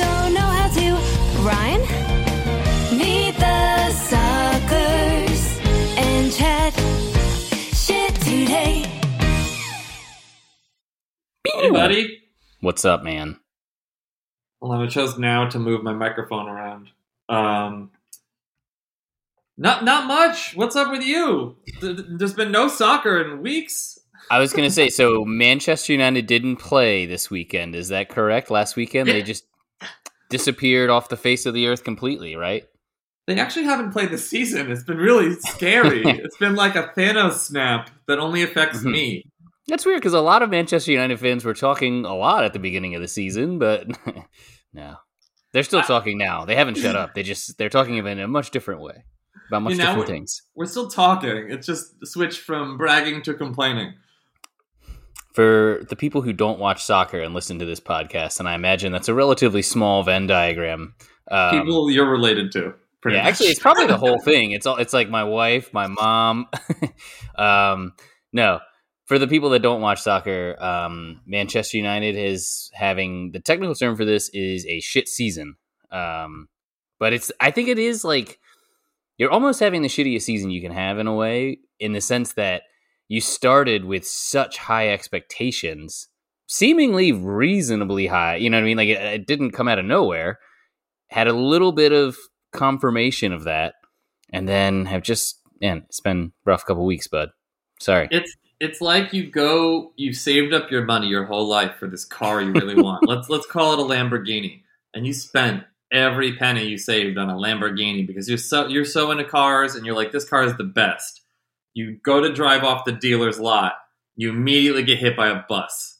That's us. Don't know how to rhyme? Meet the suckers and chat shit today. Hey, buddy. What's up, man? Well, I chose now to move my microphone around. Um, not not much. What's up with you? Th- th- There's been no soccer in weeks. I was gonna say, so Manchester United didn't play this weekend. Is that correct? Last weekend they just disappeared off the face of the earth completely, right? They actually haven't played this season. It's been really scary. it's been like a Thanos snap that only affects Mhm. me. That's weird because a lot of Manchester United fans were talking a lot at the beginning of the season, but no, they're still I- talking now. They haven't shut up. They just they're talking in a much different way about much You know, different we- things. We're still talking. It's just switched from bragging to complaining. For the people who don't watch soccer and listen to this podcast, and I imagine that's a relatively small Venn diagram. Um, People you're related to. Pretty yeah, much. actually, it's probably the whole thing. It's all. It's like my wife, my mom. um, no, for the people that don't watch soccer, um, Manchester United is having the technical term for this is a shit season. Um, but it's. I think it is like you're almost having the shittiest season you can have in a way, in the sense that you started with such high expectations, seemingly reasonably high. You know what I mean? Like it, it didn't come out of nowhere. Had a little bit of confirmation of that, and then have just man, it's been a rough couple weeks, bud. Sorry. It's it's like you go you saved up your money your whole life for this car you really want. let's let's call it a Lamborghini. And you spent every penny you saved on a Lamborghini because you're so you're so into cars and you're like this car is the best. You go to drive off the dealer's lot, you immediately get hit by a bus.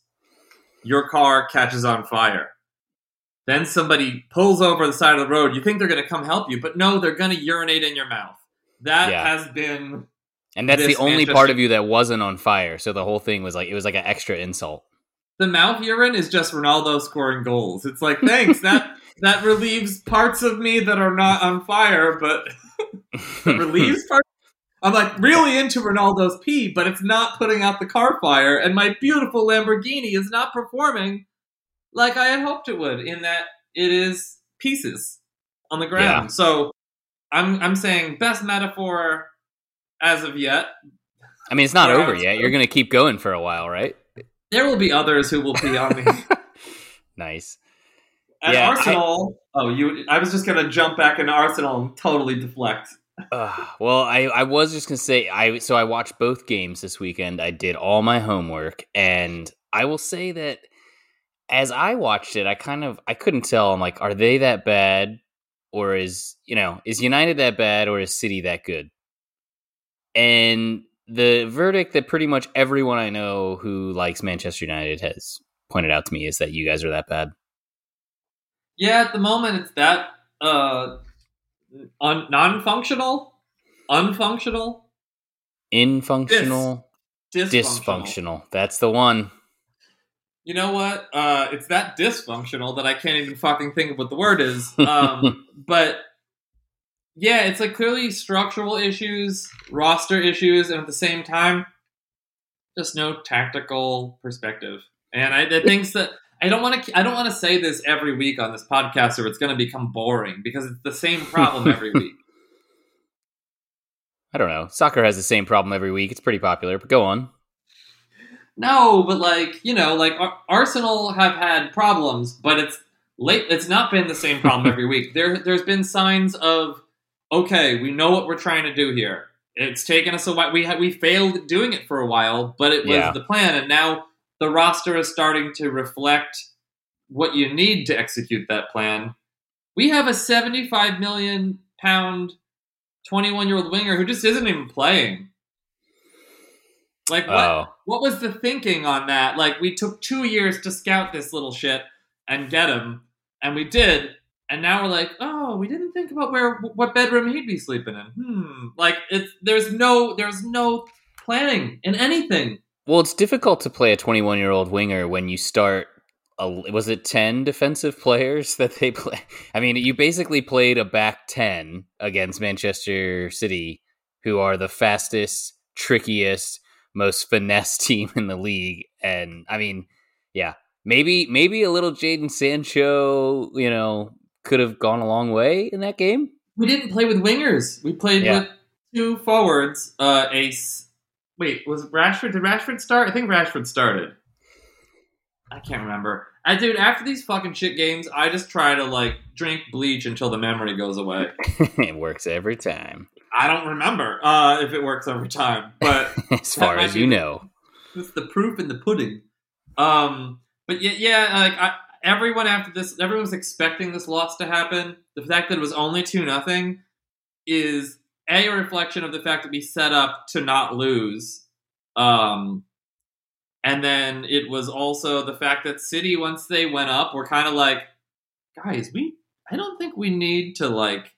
Your car catches on fire. Then somebody pulls over the side of the road. You think they're going to come help you, but no, they're going to urinate in your mouth. That Yeah. has been and that's the only Manchester- part of you that wasn't on fire. So the whole thing was like it was like an extra insult. the mouth urine is just Ronaldo scoring goals. It's like thanks that that relieves parts of me that are not on fire, but relieves parts. I'm like really into Ronaldo's pee, but it's not putting out the car fire, and my beautiful Lamborghini is not performing like I had hoped it would. In that it is pieces on the ground. Yeah. So I'm I'm saying best metaphor as of yet. I mean, it's not over yet. You're gonna keep going for a while, right? There will be others who will pee on me. Nice. At Yeah, Arsenal, oh, you! I was just gonna jump back into Arsenal and totally deflect. Uh, well, I, I was just gonna say I so I watched both games this weekend. I did all my homework, and I will say that as I watched it, I kind of I couldn't tell. I'm like, are they that bad, or is you know is United that bad, or is City that good? And the verdict that pretty much everyone I know who likes Manchester United has pointed out to me is that you guys are that bad. Yeah, at the moment it's that uh, un- non-functional, unfunctional, Infunctional, dysfunctional. dysfunctional. That's the one. You know what? Uh, it's that dysfunctional that I can't even fucking think of what the word is. Um, but yeah, it's like clearly structural issues, roster issues, and at the same time, just no tactical perspective. And I, I think that I don't want to. I don't want to say this every week on this podcast, or it's going to become boring because it's the same problem every week. I don't know. Soccer has the same problem every week. It's pretty popular, but go on. No, but like you know, like Ar- Arsenal have had problems, but it's late. It's not been the same problem every week. There, there's been signs of okay, we know what we're trying to do here. It's taken us a while. We had we failed doing it for a while, but it was Yeah. the plan, and now the roster is starting to reflect what you need to execute that plan. We have a 75 million pound, 21 year old winger who just isn't even playing. Like what? Oh, what was the thinking on that? Like, we took two years to scout this little shit and get him, and we did, and now we're like, oh, we didn't think about where what bedroom he'd be sleeping in. Hmm. Like, it's there's no there's no planning in anything. Well, it's difficult to play a 21 year old winger when you start. A, was it 10 defensive players that they play? I mean, you basically played a back 10 against Manchester City, who are the fastest, trickiest, most finesse team in the league. And I mean, yeah, maybe maybe a little Jadon Sancho, you know, could have gone a long way in that game. We didn't play with wingers. We played Yeah. with two forwards. Uh, Ace. Wait, was Rashford? Did Rashford start? I think Rashford started. I can't remember. I dude, after these fucking shit games, I just try to like drink bleach until the memory goes away. it works every time, I don't remember uh, if it works every time, but as far as you know. it's the proof in the pudding. Um, but yeah, yeah, like I, everyone after this, everyone was expecting this loss to happen. The fact that it was only two nothing is a, reflection of the fact that we set up to not lose. Um, and then it was also the fact that City, once they went up, were kind of like, guys, we, I don't think we need to like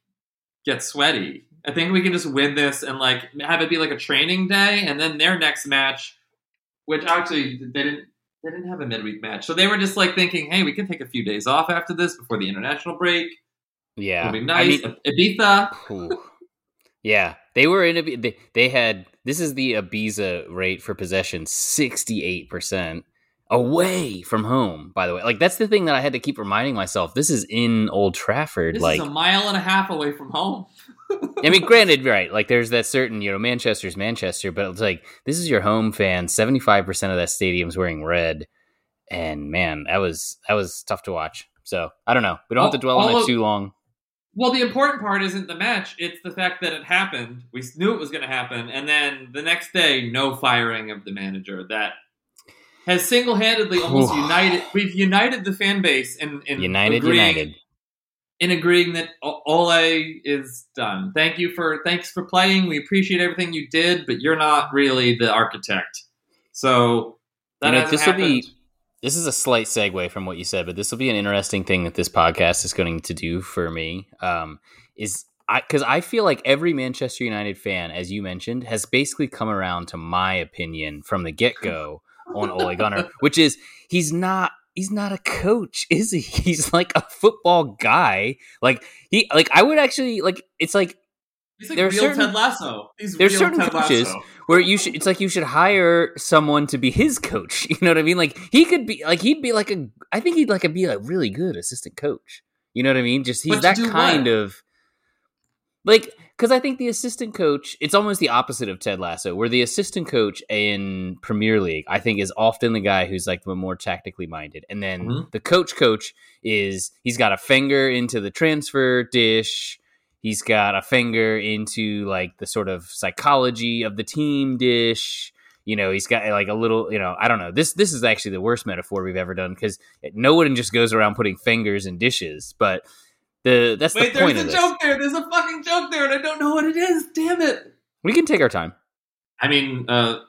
get sweaty. I think we can just win this and like have it be like a training day, and then their next match, which actually they didn't they didn't have a midweek match, so they were just like thinking, hey, we can take a few days off after this before the international break. Yeah, It'll be I nice. mean, Ibiza. Yeah, they were in a. They, they had this is the Ibiza rate for possession, sixty eight percent away from home. By the way, like that's the thing that I had to keep reminding myself. This is in Old Trafford. This like, is a mile and a half away from home. I mean, granted, right? Like, there's that certain, you know, Manchester's Manchester, but it's like this is your home fan. Seventy five percent of that stadium's wearing red, and man, that was that was tough to watch. So I don't know. We don't have to dwell on it of- too long. Well, the important part isn't the match; it's the fact that it happened. We knew it was going to happen, and then the next day, no firing of the manager. That has single-handedly almost united. We've united the fan base in, in United, agreeing, United. in agreeing that Ole is done. Thank you for thanks for playing. We appreciate everything you did, but you're not really the architect. So that You know, this will be- happened. This is a slight segue from what you said, but this will be an interesting thing that this podcast is going to do for me. Um, is I because I feel like every Manchester United fan, as you mentioned, has basically come around to my opinion from the get go on Ole Gunnar, which is he's not he's not a coach, is he? He's like a football guy. Like he like I would actually like it's like He's like there are certain- Ted Lasso. He's there's real certain Ted coaches Lasso. where you should it's like you should hire someone to be his coach you know what i mean like he could be like he'd be like a i think he'd like a, be a really good assistant coach you know what i mean just he's that kind what? of like because i think the assistant coach it's almost the opposite of ted lasso where the assistant coach in premier league i think is often the guy who's like the more tactically minded and then Mhm. the coach coach is he's got a finger into the transfer dish he's got a finger into like the sort of psychology of the team dish you know he's got like a little you know i don't know this this is actually the worst metaphor we've ever done because no one just goes around putting fingers in dishes but the that's Wait, the point there's a joke there. There's a fucking joke there, and I don't know what it is. Damn it. we can take our time I mean, uh,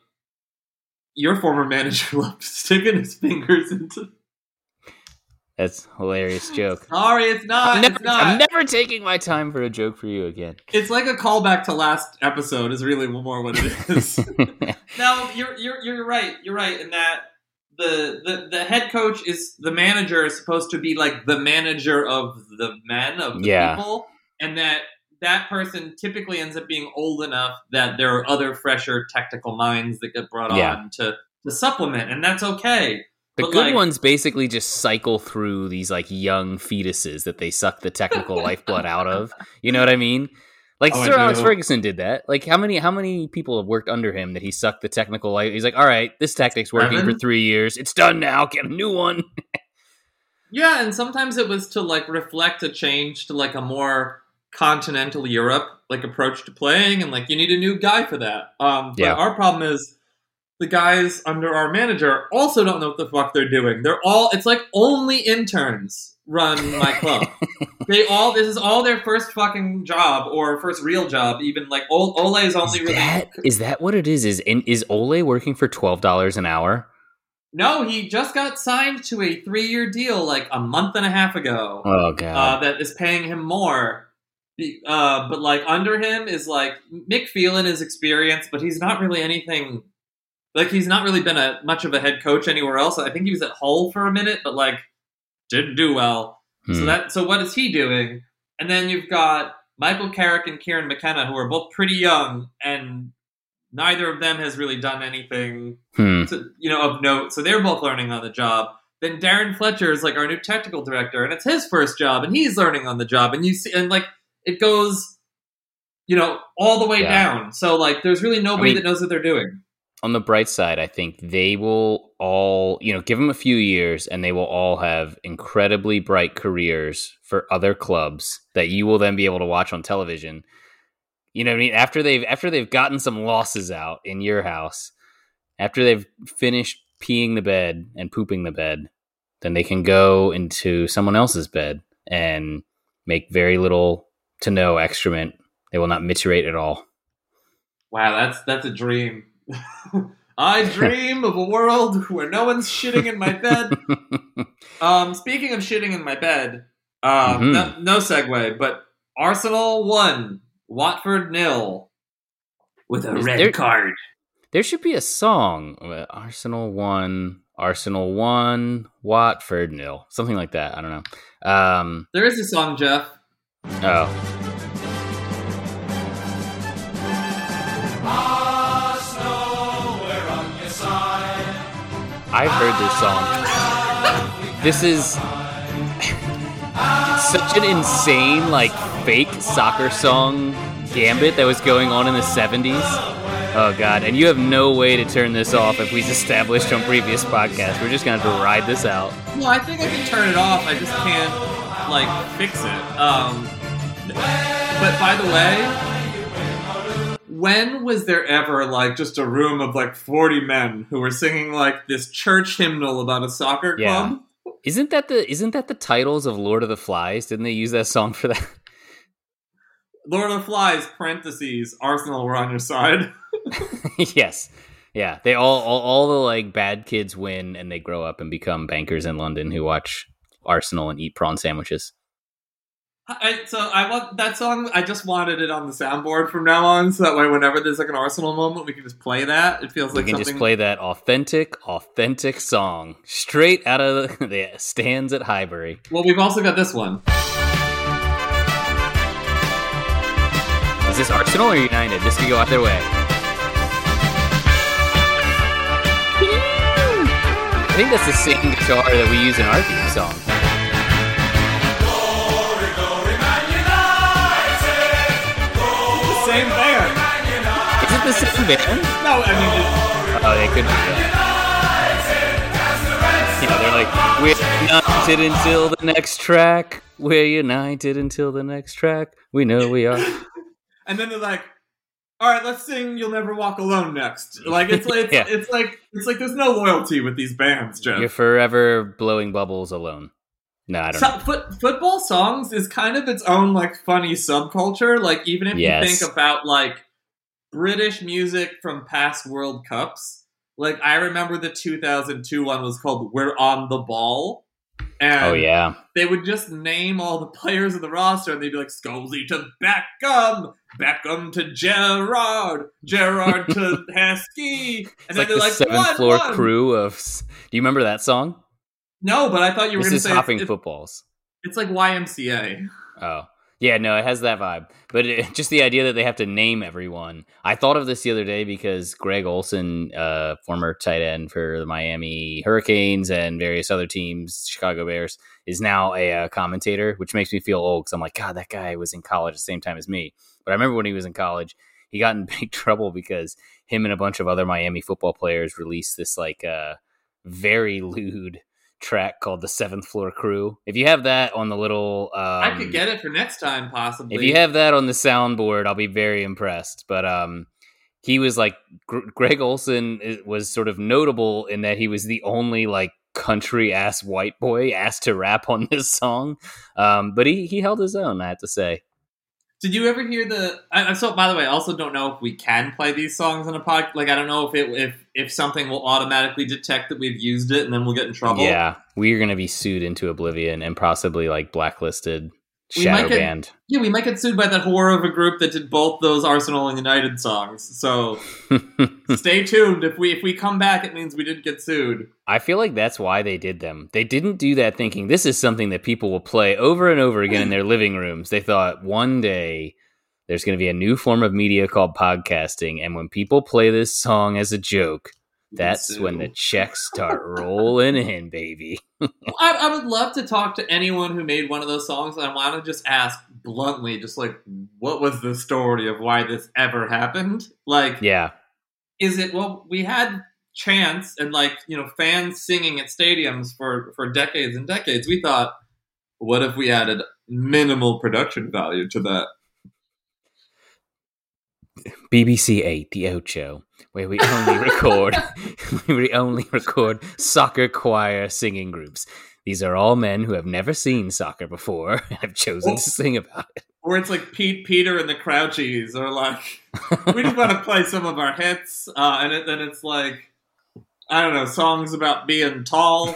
your former manager loved sticking his fingers into. That's a hilarious joke Sorry, it's not. I'm never, it's not. I'm never taking my time for a joke for you again It's like a callback to last episode. Is really more what it is. no, you're you're you're right. You're right in that the, the the head coach is the manager is supposed to be like the manager of the men of the Yeah. people, and that that person typically ends up being old enough that there are other fresher technical minds that get brought Yeah. on to to supplement, and that's okay. The But, good like- ones basically just cycle through these like young fetuses that they suck the technical lifeblood out of. You know what I mean? Like Oh, Sir Alex. Ferguson did that. Like how many how many people have worked under him that he sucked the technical life? He's like, all right, this tactic's working for three years. It's done now. Get a new one. Yeah, and sometimes it was to like reflect a change to like a more continental Europe like approach to playing, and like you need a new guy for that. Um, but Yeah. our problem is the guys under our manager also don't know what the fuck they're doing. They're all it's like only interns run my club. they all this is all their first fucking job or first real job. Even like Ole, Ole is only Is really that is that what it is? Is is Ole working for twelve dollars an hour? no. He just got signed to a three year deal like a month and a half ago. Oh uh, god. that is paying him more. Uh, but like under him is like Mick Phelan is experienced, but he's not really anything. Like he's not really been a much of a head coach anywhere else. I think he was at Hull for a minute, but like didn't do well. So Hmm. that so what is he doing? And then you've got Michael Carrick and Kieran McKenna, who are both pretty young, and neither of them has really done anything Hmm. to, you know, of note. So they're both learning on the job. then Darren Fletcher is like our new technical director, and it's his first job, and he's learning on the job, and you see, and like it goes, you know, all the way Yeah. down. So like, there's really nobody mean- that knows what they're doing. On the bright side, I think they will all, you know, give them a few years and they will all have incredibly bright careers for other clubs that you will then be able to watch on television. You know what I mean? After they've after they've gotten some losses out in your house, after they've finished peeing the bed and pooping the bed, then they can go into someone else's bed and make very little to no excrement. They will not miturate at all. Wow, that's that's a dream. I dream of a world where no one's shitting in my bed. Um, speaking of shitting in my bed, um, Mhm. no, no segue, but Arsenal won, Watford nil, with a Is red there- card. There should be a song. uh, Arsenal won. Arsenal won. Watford nil. Something like that. I don't know. Um, There is a song, Jeff. oh, I've heard this song. This is such an insane, like, fake soccer song gambit that was going on in the 70s. Oh, God. And you have no way to turn this off if we've established on previous podcasts. We're just going to have to ride this out. No, I think I can turn it off. I just can't like fix it. Um, but by the way, when was there ever like just a room of like forty men who were singing like this church hymnal about a soccer Yeah. club? Isn't that the isn't that the titles of Lord of the Flies? Didn't they use that song for that? Lord of the Flies (parentheses Arsenal were on your side). yes. Yeah. They all, all all the like bad kids win and they grow up and become bankers in London who watch Arsenal and eat prawn sandwiches. I, so I want that song. I just wanted it on the soundboard from now on, so that way whenever there's like an Arsenal moment, we can just play that. It feels We like can something. just play that authentic, authentic song straight out of the, the stands at Highbury. Well, we've also got this one. Is this Arsenal or United? This could go either way. I think that's the same guitar that we use in our theme song. The same band? No, I mean. Oh, they could be. You know, they're like, we're united until the next track. We're united until the next track. We know we are. and then they're like, "All right, let's sing "You'll Never Walk Alone" next." Like it's like it's, Yeah. it's like it's like there's no loyalty with these bands, Jeff. You're forever blowing bubbles alone. No, I don't So, foot, football songs is kind of its own like funny subculture. Like even if Yes. you think about like British music from past World Cups, like I remember the 2002 one was called "We're on the Ball," and Oh, yeah. they would just name all the players in the roster, and they'd be like Scholesy to Beckham, Beckham to Gerrard, Gerrard to Heskey, and It's then like they're the like seventh one, floor one. crew of. Do you remember that song? No, but I thought you were This going to is say hopping it's, footballs. it's like YMCA. Oh, yeah, no, it has that vibe. But it, just the idea that they have to name everyone. I thought of this the other day because Greg Olsen, uh, former tight end for the Miami Hurricanes and various other teams, Chicago Bears, is now a uh, commentator, which makes me feel old because I'm like, God, that guy was in college at the same time as me. But I remember when he was in college, he got in big trouble because him and a bunch of other Miami football players released this like uh, very lewd track called the Seventh Floor Crew. If you have that on the little, um, I could get it for next time, possibly. if you have that on the soundboard, I'll be very impressed. But um, he was like Gr- Greg Olsen was sort of notable in that he was the only like country ass white boy asked to rap on this song. Um, but he he held his own, I have to say. Did you ever hear the? I, I- so, by the way, I also don't know if we can play these songs on a pod. Like, I don't know if it if if something will automatically detect that we've used it, and then we'll get in trouble. Yeah, we're gonna be sued into oblivion and possibly like blacklisted, We might shadow get- banned. yeah. We might get sued by that horror of a group that did both those Arsenal and United songs. So stay tuned. If we if we come back, it means we didn't get sued. I feel like that's why they did them. They didn't do that thinking this is something that people will play over and over again in their living rooms. They thought one day there's going to be a new form of media called podcasting, and when people play this song as a joke, That's when the checks start rolling in, baby. I, I would love to talk to anyone who made one of those songs, and I want to just ask bluntly, just like, what was the story of why this ever happened? Like, Yeah. is it well? We had chants and like you know fans singing at stadiums for for decades and decades. We thought, what if we added minimal production value to that? BBC Eight, the Ocho, where we only record we only record soccer choir singing groups. These are all men who have never seen soccer before and have chosen to sing about it. Or it's like Pete, Peter, and the Crouchies, or like we just want to play some of our hits, uh, and it, then it's like I don't know songs about being tall,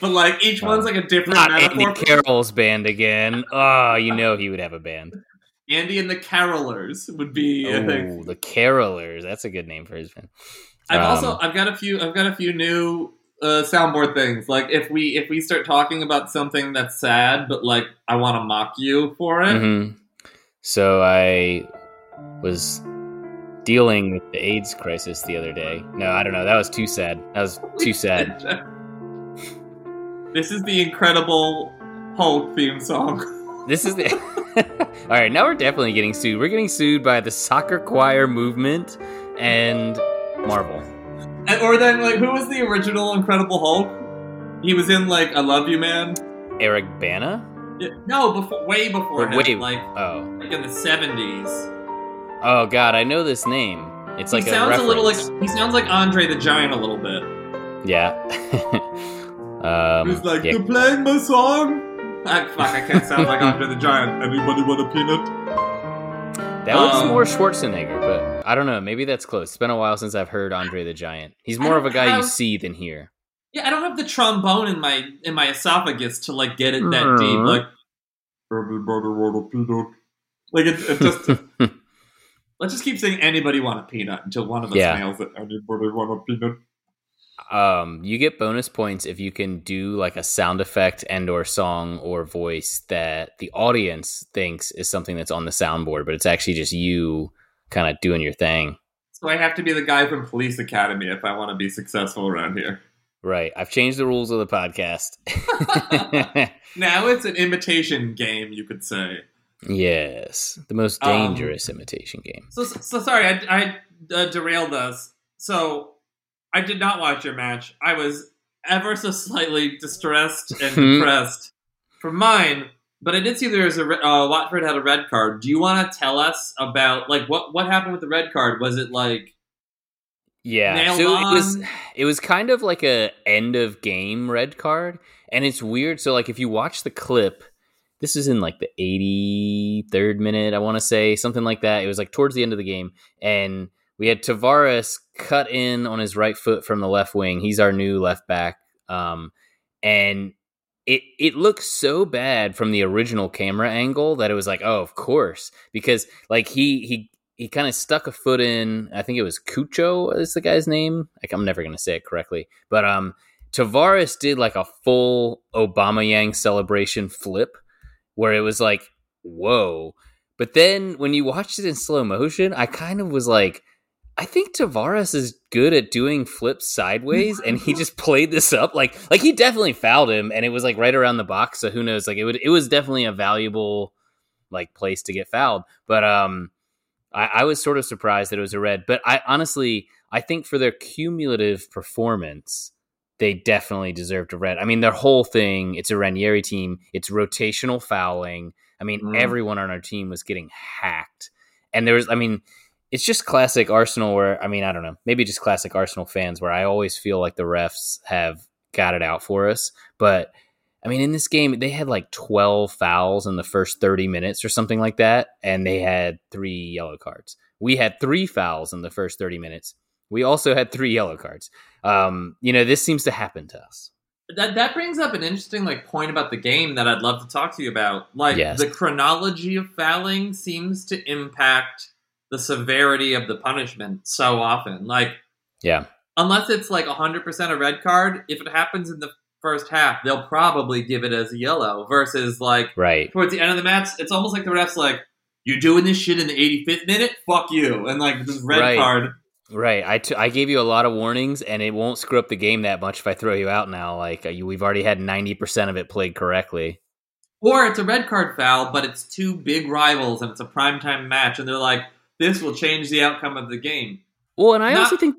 but like each one's like a different Not metaphor. Andy Carroll's band again. Oh, you know he would have a band. Andy and the Carolers would be, I think. Oh, the Carolers. That's a good name for his band. I've Um, also I've got a few I've got a few new uh, soundboard things. Like if we if we start talking about something that's sad, but like I want to mock you for it. Mhm. So I was dealing with the AIDS crisis the other day. No, I don't know. That was too sad. That was too sad. this is the incredible Hulk theme song. This is the. All right, now we're definitely getting sued. We're getting sued by the soccer choir movement and Marvel. And- or then like who was the original Incredible Hulk? He was in like I Love You Man. Eric Bana? Yeah, no, before way before Or him, way- like Oh, like in the seventies. oh God, I know this name. It's like he sounds a, a, little like he sounds like Andre the Giant a little bit. yeah. um, He's like, yeah. "You playing my song?" I, fuck, I can't sound like Andre the Giant. Anybody want a peanut? That was Um, more Schwarzenegger, but I don't know. Maybe that's close. It's been a while since I've heard Andre the Giant. He's more of a guy you see than hear. Yeah, I don't have the trombone in my in my esophagus to like get it that Mhm. deep. Like everybody want a peanut. Like it, it just. let's just keep saying anybody want a peanut until one of us Yeah. nails it. Anybody want a peanut? Um, you get bonus points if you can do like a sound effect and or song or voice that the audience thinks is something that's on the soundboard, but it's actually just you kind of doing your thing. So I have to be the guy from Police Academy if I want to be successful around here. Right. I've changed the rules of the podcast. Now it's an imitation game, you could say. yes. The most Um, dangerous imitation game. So, so sorry, I, I uh, derailed us. So I did not watch your match. I was ever so slightly distressed and Hmm. depressed for mine. But I did see there was a uh, Watford had a red card. Do you want to tell us about like what what happened with the red card? Was it like Yeah. nailed so it was it was kind of like a end of game red card and it's weird so like if you watch the clip this is in like the 83rd minute i want to say something like that it was like towards the end of the game and we had tavares cut in on his right foot from the left wing he's our new left back um, and it it looked so bad from the original camera angle that it was like oh of course because like he he he kind of stuck a foot in. I think it was Cucho is the guy's name. Like I'm never gonna say it correctly, but um, Tavares did like a full Aubameyang celebration flip, where it was like, whoa. But then when you watched it in slow motion, I kind of was like, I think Tavares is good at doing flips sideways, and he just played this up like like he definitely fouled him, and it was like right around the box. So who knows? Like it would it was definitely a valuable like place to get fouled, but um. I, I was sort of surprised that it was a red, but I honestly, I think for their cumulative performance, they definitely deserved a red. I mean, their whole thing, it's a Ranieri team, it's rotational fouling. I mean, Mm. everyone on our team was getting hacked. And there was, I mean, it's just classic Arsenal where, I mean, I don't know, maybe just classic Arsenal fans where I always feel like the refs have got it out for us. But I mean, in this game, they had like 12 fouls in the first 30 minutes or something like that, and they had three yellow cards. We had three fouls in the first 30 minutes. We also had three yellow cards. Um, you know, this seems to happen to us. that? That brings up an interesting like point about the game that I'd love to talk to you about. Like Yes. the chronology of fouling seems to impact the severity of the punishment so often. Like Yeah. unless it's like 100% a red card, if it happens in the first half, they'll probably give it as a yellow versus like Right. towards the end of the match, it's almost like the ref's like, you're doing this shit in the 85th minute? Fuck you. And like this red Right. card. Right. I, t- I gave you a lot of warnings, and it won't screw up the game that much if I throw you out now. Like uh, you, we've already had ninety percent of it played correctly. Or it's a red card foul, but it's two big rivals and it's a primetime match, and they're like, this will change the outcome of the game. Well, and I Not- also think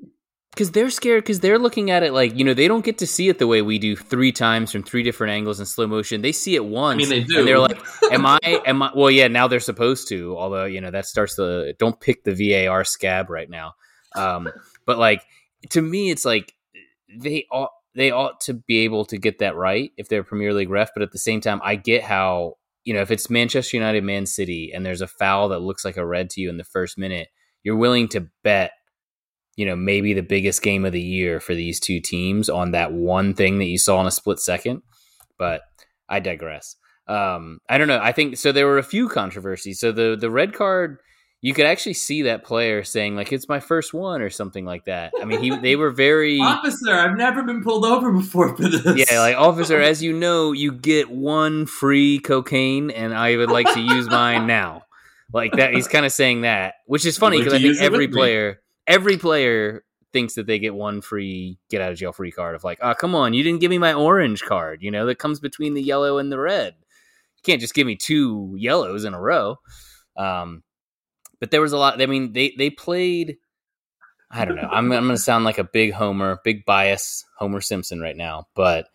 because they're scared because they're looking at it like you know they don't get to see it the way we do three times from three different angles in slow motion. They see it once. I mean, they do. and they're like, "Am I? Am I?" Well, yeah, now they're supposed to. Although you know that starts the don't pick the VAR scab right now. Um, but like to me, it's like they ought they ought to be able to get that right if they're Premier League ref. But at the same time, I get how you know if it's Manchester United, Man City, and there's a foul that looks like a red to you in the first minute, you're willing to bet you know, maybe the biggest game of the year for these two teams on that one thing that you saw in a split second. But I digress. Um, I don't know. I think so. There were a few controversies. So the the red card, you could actually see that player saying like it's my first one or something like that. I mean, he they were very Officer, I've never been pulled over before for this. yeah, like officer, as you know, you get one free cocaine, and I would like to use mine now. Like that, he's kind of saying that, which is funny because I think every player, every player thinks that they get one free get out of jail free card of like, oh come on, you didn't give me my orange card, you know, that comes between the yellow and the red. You can't just give me two yellows in a row. Um, but there was a lot. I mean, they they played. I don't know. I'm I'm going to sound like a big Homer, big bias Homer Simpson right now, but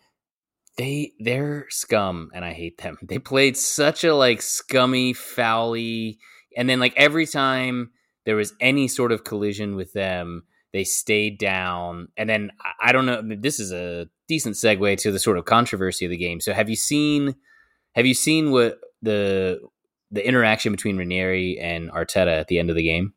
they they're scum and I hate them. They played such a like scummy, foully, and then like every time there was any sort of collision with them, they stayed down. And then I- I don't know. This is a decent segue to the sort of controversy of the game. So have you seen have you seen what the the interaction between Ranieri and Arteta at the end of the game?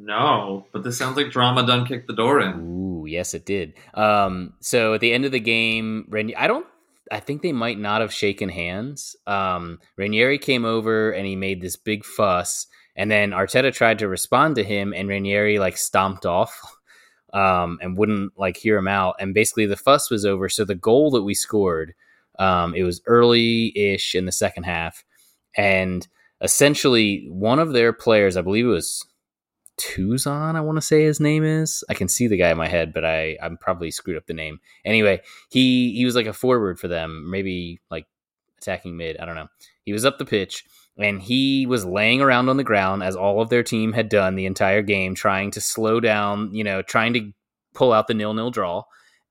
No, but this sounds like drama done kicked the door in. Ooh, yes, it did. Um, so at the end of the game, Ranieri, I don't. I think they might not have shaken hands. Um, Ranieri came over and he made this big fuss, and then Arteta tried to respond to him, and Ranieri like stomped off, um, and wouldn't like hear him out. And basically, the fuss was over. So the goal that we scored, um, it was early-ish in the second half, and essentially one of their players, I believe it was Tuzon, I want to say his name is. I can see the guy in my head, but I I'm probably screwed up the name. Anyway, he he was like a forward for them, maybe like attacking mid. I don't know. He was up the pitch and he was laying around on the ground as all of their team had done the entire game, trying to slow down, you know, trying to pull out the nil nil draw.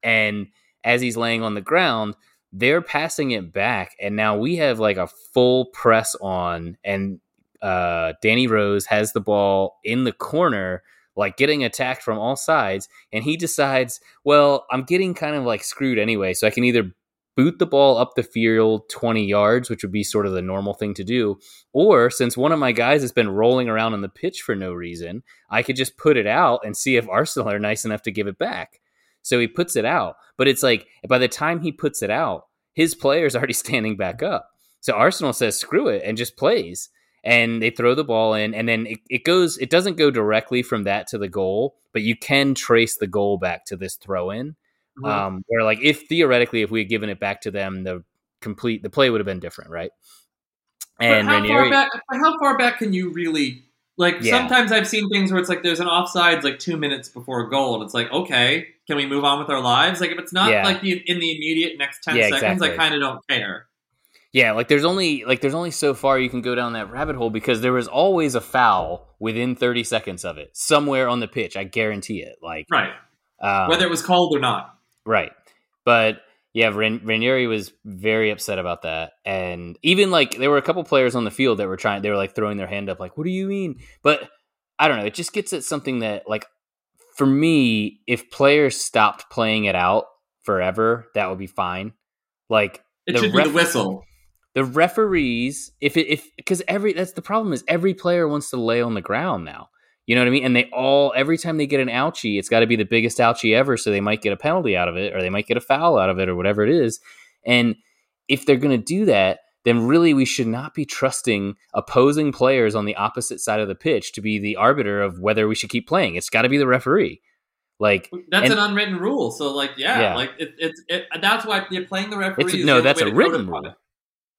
And as he's laying on the ground, they're passing it back, and now we have like a full press on, and uh, Danny Rose has the ball in the corner, like getting attacked from all sides, and he decides, well, I'm getting kind of like screwed anyway, so I can either boot the ball up the field 20 yards, which would be sort of the normal thing to do, or since one of my guys has been rolling around on the pitch for no reason, I could just put it out and see if Arsenal are nice enough to give it back. So he puts it out, but it's like by the time he puts it out, his player's already standing back up. So Arsenal says screw it and just plays and they throw the ball in and then it, it goes it doesn't go directly from that to the goal but you can trace the goal back to this throw in um where like if theoretically if we had given it back to them the complete the play would have been different right and but how Ranieri, far back? but How far back can you really? Like Yeah. sometimes I've seen things where it's like there's an offsides like two minutes before a goal, and it's like okay, can we move on with our lives? Like if it's not Yeah. like the, in the immediate next ten Yeah, seconds, I kind of don't care. yeah like there's only like there's only so far you can go down that rabbit hole because there was always a foul within 30 seconds of it somewhere on the pitch i guarantee it like Right, um, whether it was called or not. Right. But yeah, Ran- Ranieri was very upset about that. And even like there were a couple players on the field that were trying, they were like throwing their hand up, like, what do you mean? But I don't know. It just gets at something that, like, for me, if players stopped playing it out forever, that would be fine. Like, It the should ref- be the whistle. the referees, if it, if, because every, that's the problem is every player wants to lay on the ground now. You know what I mean? And they all every time they get an ouchie, it's got to be the biggest ouchie ever, so they might get a penalty out of it, or they might get a foul out of it, or whatever it is. And if they're going to do that, then really we should not be trusting opposing players on the opposite side of the pitch to be the arbiter of whether we should keep playing. It's got to be the referee. Like That's and- an unwritten rule. So like yeah, Yeah. like it, it's it, that's why you're playing the referee. it's no, that's a written rule,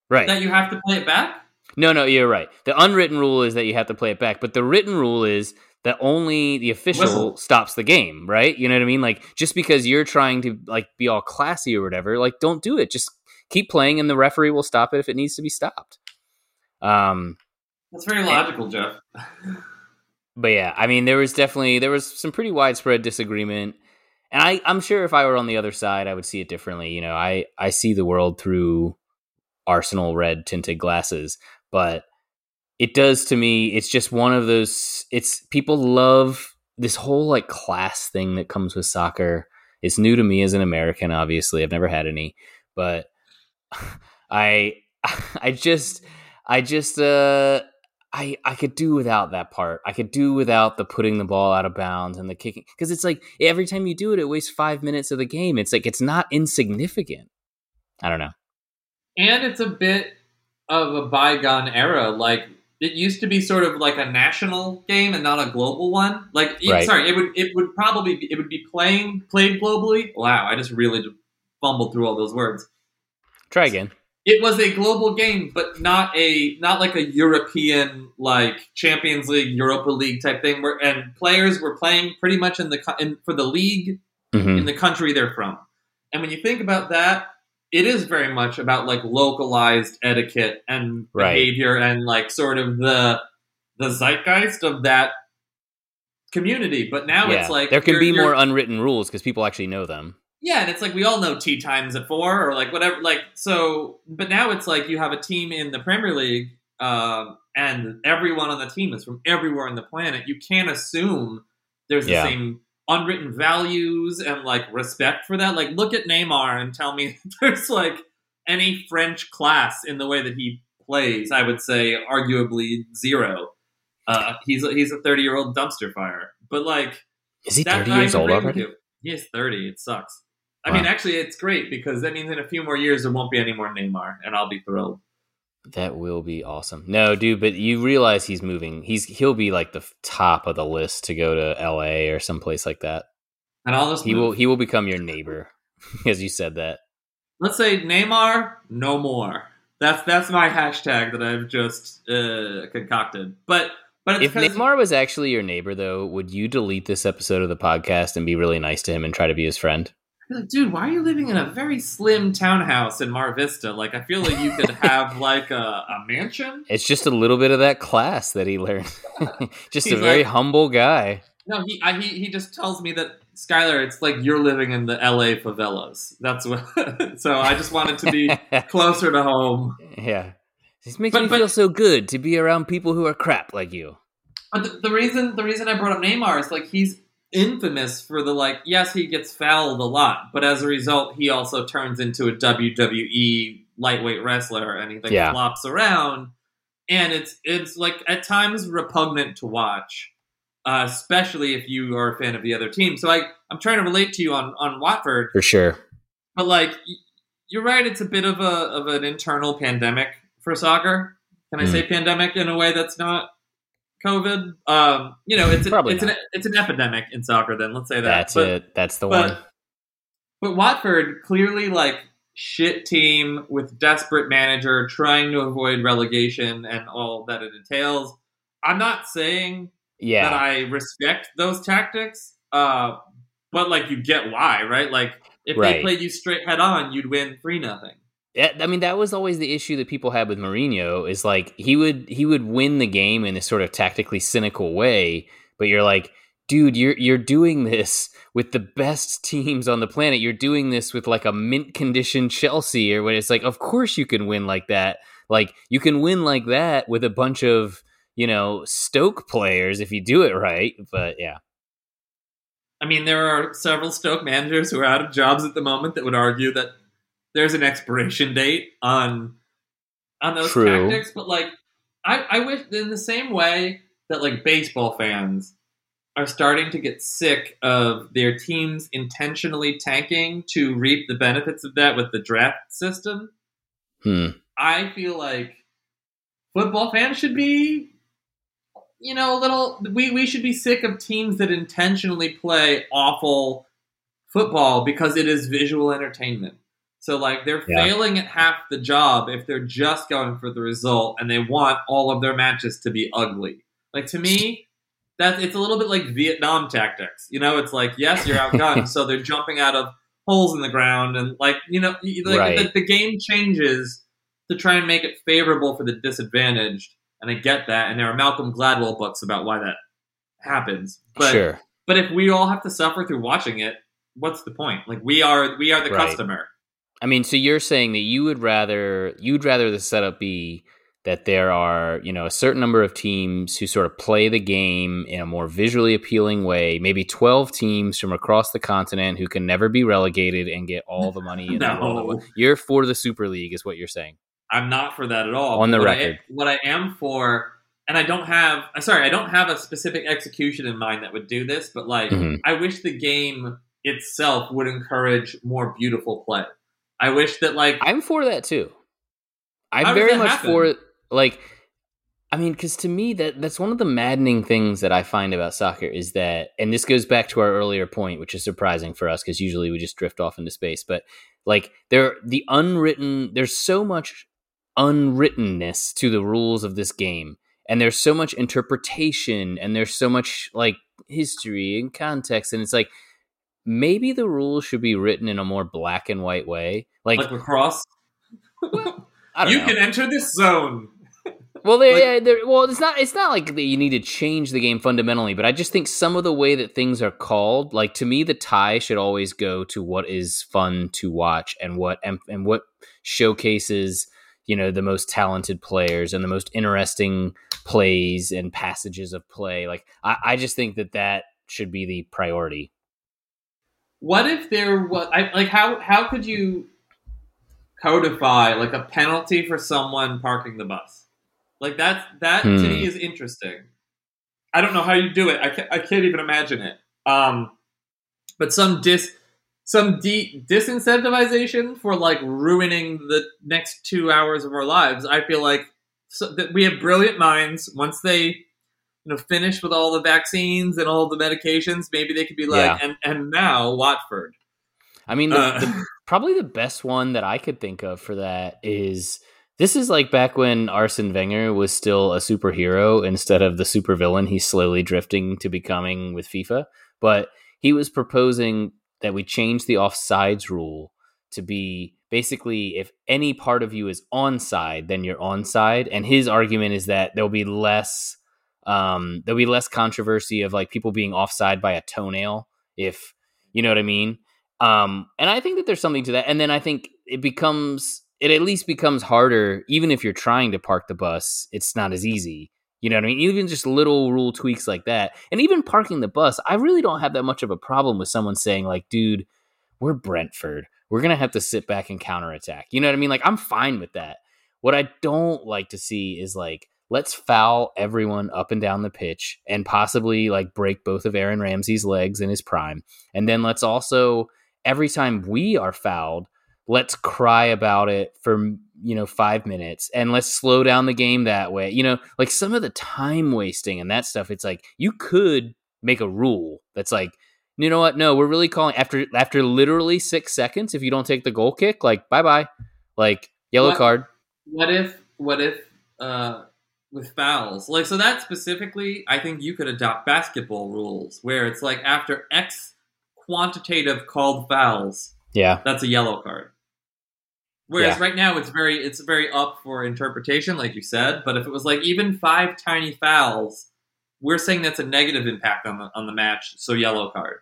right? That you have to play it back. No, no, you're right. The unwritten rule is that you have to play it back, but the written rule is that only the official Whistle. stops the game, right? You know what I mean? Like just because you're trying to like be all classy or whatever, like don't do it. Just keep playing and the referee will stop it if it needs to be stopped. Um That's very logical, Jeff. but yeah, I mean, there was definitely there was some pretty widespread disagreement, and I I'm sure if I were on the other side, I would see it differently. You know, I I see the world through Arsenal red tinted glasses, but it does to me. It's just one of those. It's people love this whole like class thing that comes with soccer. It's new to me as an American. Obviously, I've never had any, but I I just I just uh I I could do without that part. I could do without the putting the ball out of bounds and the kicking because it's like every time you do it, it wastes five minutes of the game. It's like it's not insignificant. I don't know. and it's a bit of a bygone era. Like it used to be sort of like a national game and not a global one. Like it- Right. sorry, it would it would probably be, it would be playing played globally. Wow, I just really fumbled through all those words. Try again. It was a global game, but not a not like a European like Champions League, Europa League type thing. Where and players were playing pretty much in the in, for the league hmm in the country they're from. And when you think about that, it is very much about like localized etiquette and Right. behavior and like sort of the the zeitgeist of that community. But now Yeah, it's like there can you're- be you're- more unwritten rules because people actually know them. yeah, and it's like we all know tea times at four or like whatever. Like so, but now it's like you have a team in the Premier League, um, and everyone on the team is from everywhere on the planet. You can't assume there's the Yeah. same unwritten values and like respect for that. Like, look at Neymar and tell me there's like any French class in the way that he plays. I would say arguably zero. Uh, he's a, he's a thirty year old dumpster fire, but like. Is he thirty years old already? He is 30. It sucks. I Wow. mean, actually, it's great because that means in a few more years there won't be any more Neymar, and I'll be thrilled. That will be awesome. No, dude, but you realize he's moving. He's he'll be like the top of the list to go to L.A. or someplace like that. And I'll just He move. will he will become your neighbor, as you said that. Let's say Neymar, no more. That's that's my hashtag that I've just uh, concocted. But but it's If Neymar was actually your neighbor, though, would you delete this episode of the podcast and be really nice to him and try to be his friend? You're like, dude, why are you living in a very slim townhouse in Mar Vista? Like, I feel like you could have like a, a mansion. It's just a little bit of that class that he learned. just a very like- humble guy. No, he I, he he just tells me that Skylar, it's like you're living in the L.A. favelas. That's what. so I just wanted to be closer to home. yeah. This makes But- me but- feel so good to be around people who are crap like you. But the, the reason the reason I brought up Neymar is like he's infamous for the like yes he gets fouled a lot, but as a result he also turns into a WWE lightweight wrestler and he like Yeah. flops around, and it's it's like at times repugnant to watch, uh, especially if you are a fan of the other team. So I I'm trying to relate to you on on Watford, For sure. but like you're right, it's a bit of a of an internal pandemic for soccer. Can I Mm. say pandemic in a way that's not COVID? Um, you know, it's an, Probably it's an it's an epidemic in soccer. Then let's say that. That's but, it. That's the but, one. But Watford clearly like shit team with desperate manager trying to avoid relegation and all that it entails. I'm not saying that I respect those tactics, uh, but like you get why, right? Like if they played you straight head on, you'd win three nothing. Yeah, I mean, that was always the issue that people had with Mourinho is like he would he would win the game in this sort of tactically cynical way, but you're like, dude, you're you're doing this with the best teams on the planet. You're doing this with like a mint condition Chelsea, or when it's like, of course you can win like that. Like you can win like that with a bunch of you know Stoke players if you do it right. But yeah, I mean, there are several Stoke managers who are out of jobs at the moment that would argue that there's an expiration date on on those True. tactics. But like, I, I wish in the same way that like baseball fans are starting to get sick of their teams intentionally tanking to reap the benefits of that with the draft system. hmm. I feel like football fans should be, you know, a little. We we should be sick of teams that intentionally play awful football because it is visual entertainment. So like they're Yeah. failing at half the job if they're just going for the result and they want all of their matches to be ugly. Like to me, that it's a little bit like Vietnam tactics. You know, it's like yes, you're outgunned, so they're jumping out of holes in the ground, and like you know, like Right. the, the game changes to try and make it favorable for the disadvantaged. And I get that, and there are Malcolm Gladwell books about why that happens. But sure. but if we all have to suffer through watching it, what's the point? Like we are we are the Right. customer. I mean, so you're saying that you would rather you'd rather the setup be that there are you know a certain number of teams who sort of play the game in a more visually appealing way, maybe twelve teams from across the continent who can never be relegated and get all the money in No. You're for the Super League, is what you're saying. I'm not for that at all. On the What I- record. what I am for, and I don't have. uh, Sorry, I don't have a specific execution in mind that would do this, but like, Mhm. I wish the game itself would encourage more beautiful play. I wish that like I'm for that too. I'm very much happen? for like. I mean, because to me that that's one of the maddening things that I find about soccer is that, and this goes back to our earlier point, which is surprising for us because usually we just drift off into space. But like, there the unwritten, there's so much unwrittenness to the rules of this game, and there's so much interpretation, and there's so much like history and context, and it's like maybe the rules should be written in a more black and white way, like, like lacrosse. I don't You know. can enter this zone. Well, there, Like- yeah, there, well, it's not. It's not like you need to change the game fundamentally, but I just think some of the way that things are called, like to me, the tie should always go to what is fun to watch and what and, and what showcases, you know, the most talented players and the most interesting plays and passages of play. Like, I, I just think that that should be the priority. What if there was I, like how how could you codify like a penalty for someone parking the bus? Like that's that to Hmm. me is interesting. I don't know how you do it. I can't, I can't even imagine it. Um, but some dis some de- disincentivization for like ruining the next two hours of our lives. I feel like so, that we have brilliant minds. Once they you know finish with all the vaccines and all the medications, maybe they could be like, Yeah. and and now Watford. I mean, the, Uh, the, probably the best one that I could think of for that is this is like back when Arsene Wenger was still a superhero instead of the supervillain he's slowly drifting to becoming with FIFA. But he was proposing that we change the offsides rule to be basically if any part of you is onside, then you're onside. And his argument is that there'll be less um, there'll be less controversy of like people being offside by a toenail if you know what I mean. Um, and I think that there's something to that. And then I think it becomes it at least becomes harder, even if you're trying to park the bus, it's not as easy. You know what I mean? Even just little rule tweaks like that. And even parking the bus, I really don't have that much of a problem with someone saying, like, dude, we're Brentford. We're gonna have to sit back and counterattack. You know what I mean? Like, I'm fine with that. What I don't like to see is like, let's foul everyone up and down the pitch and possibly like break both of Aaron Ramsey's legs in his prime. And then let's also every time we are fouled, let's cry about it for you know five minutes and let's slow down the game that way. You know, like some of the time wasting and that stuff. It's like you could make a rule that's like, you know what? No, we're really calling after after literally six seconds. If you don't take the goal kick, like bye bye, like yellow What- card. What if what if uh with fouls? Like so that specifically, I think you could adopt basketball rules where it's like after X quantitative called fouls, Yeah, that's a yellow card. Whereas Yeah. right now it's very it's very up for interpretation, like you said. But if it was like even five tiny fouls, we're saying that's a negative impact on the on the match, so yellow card.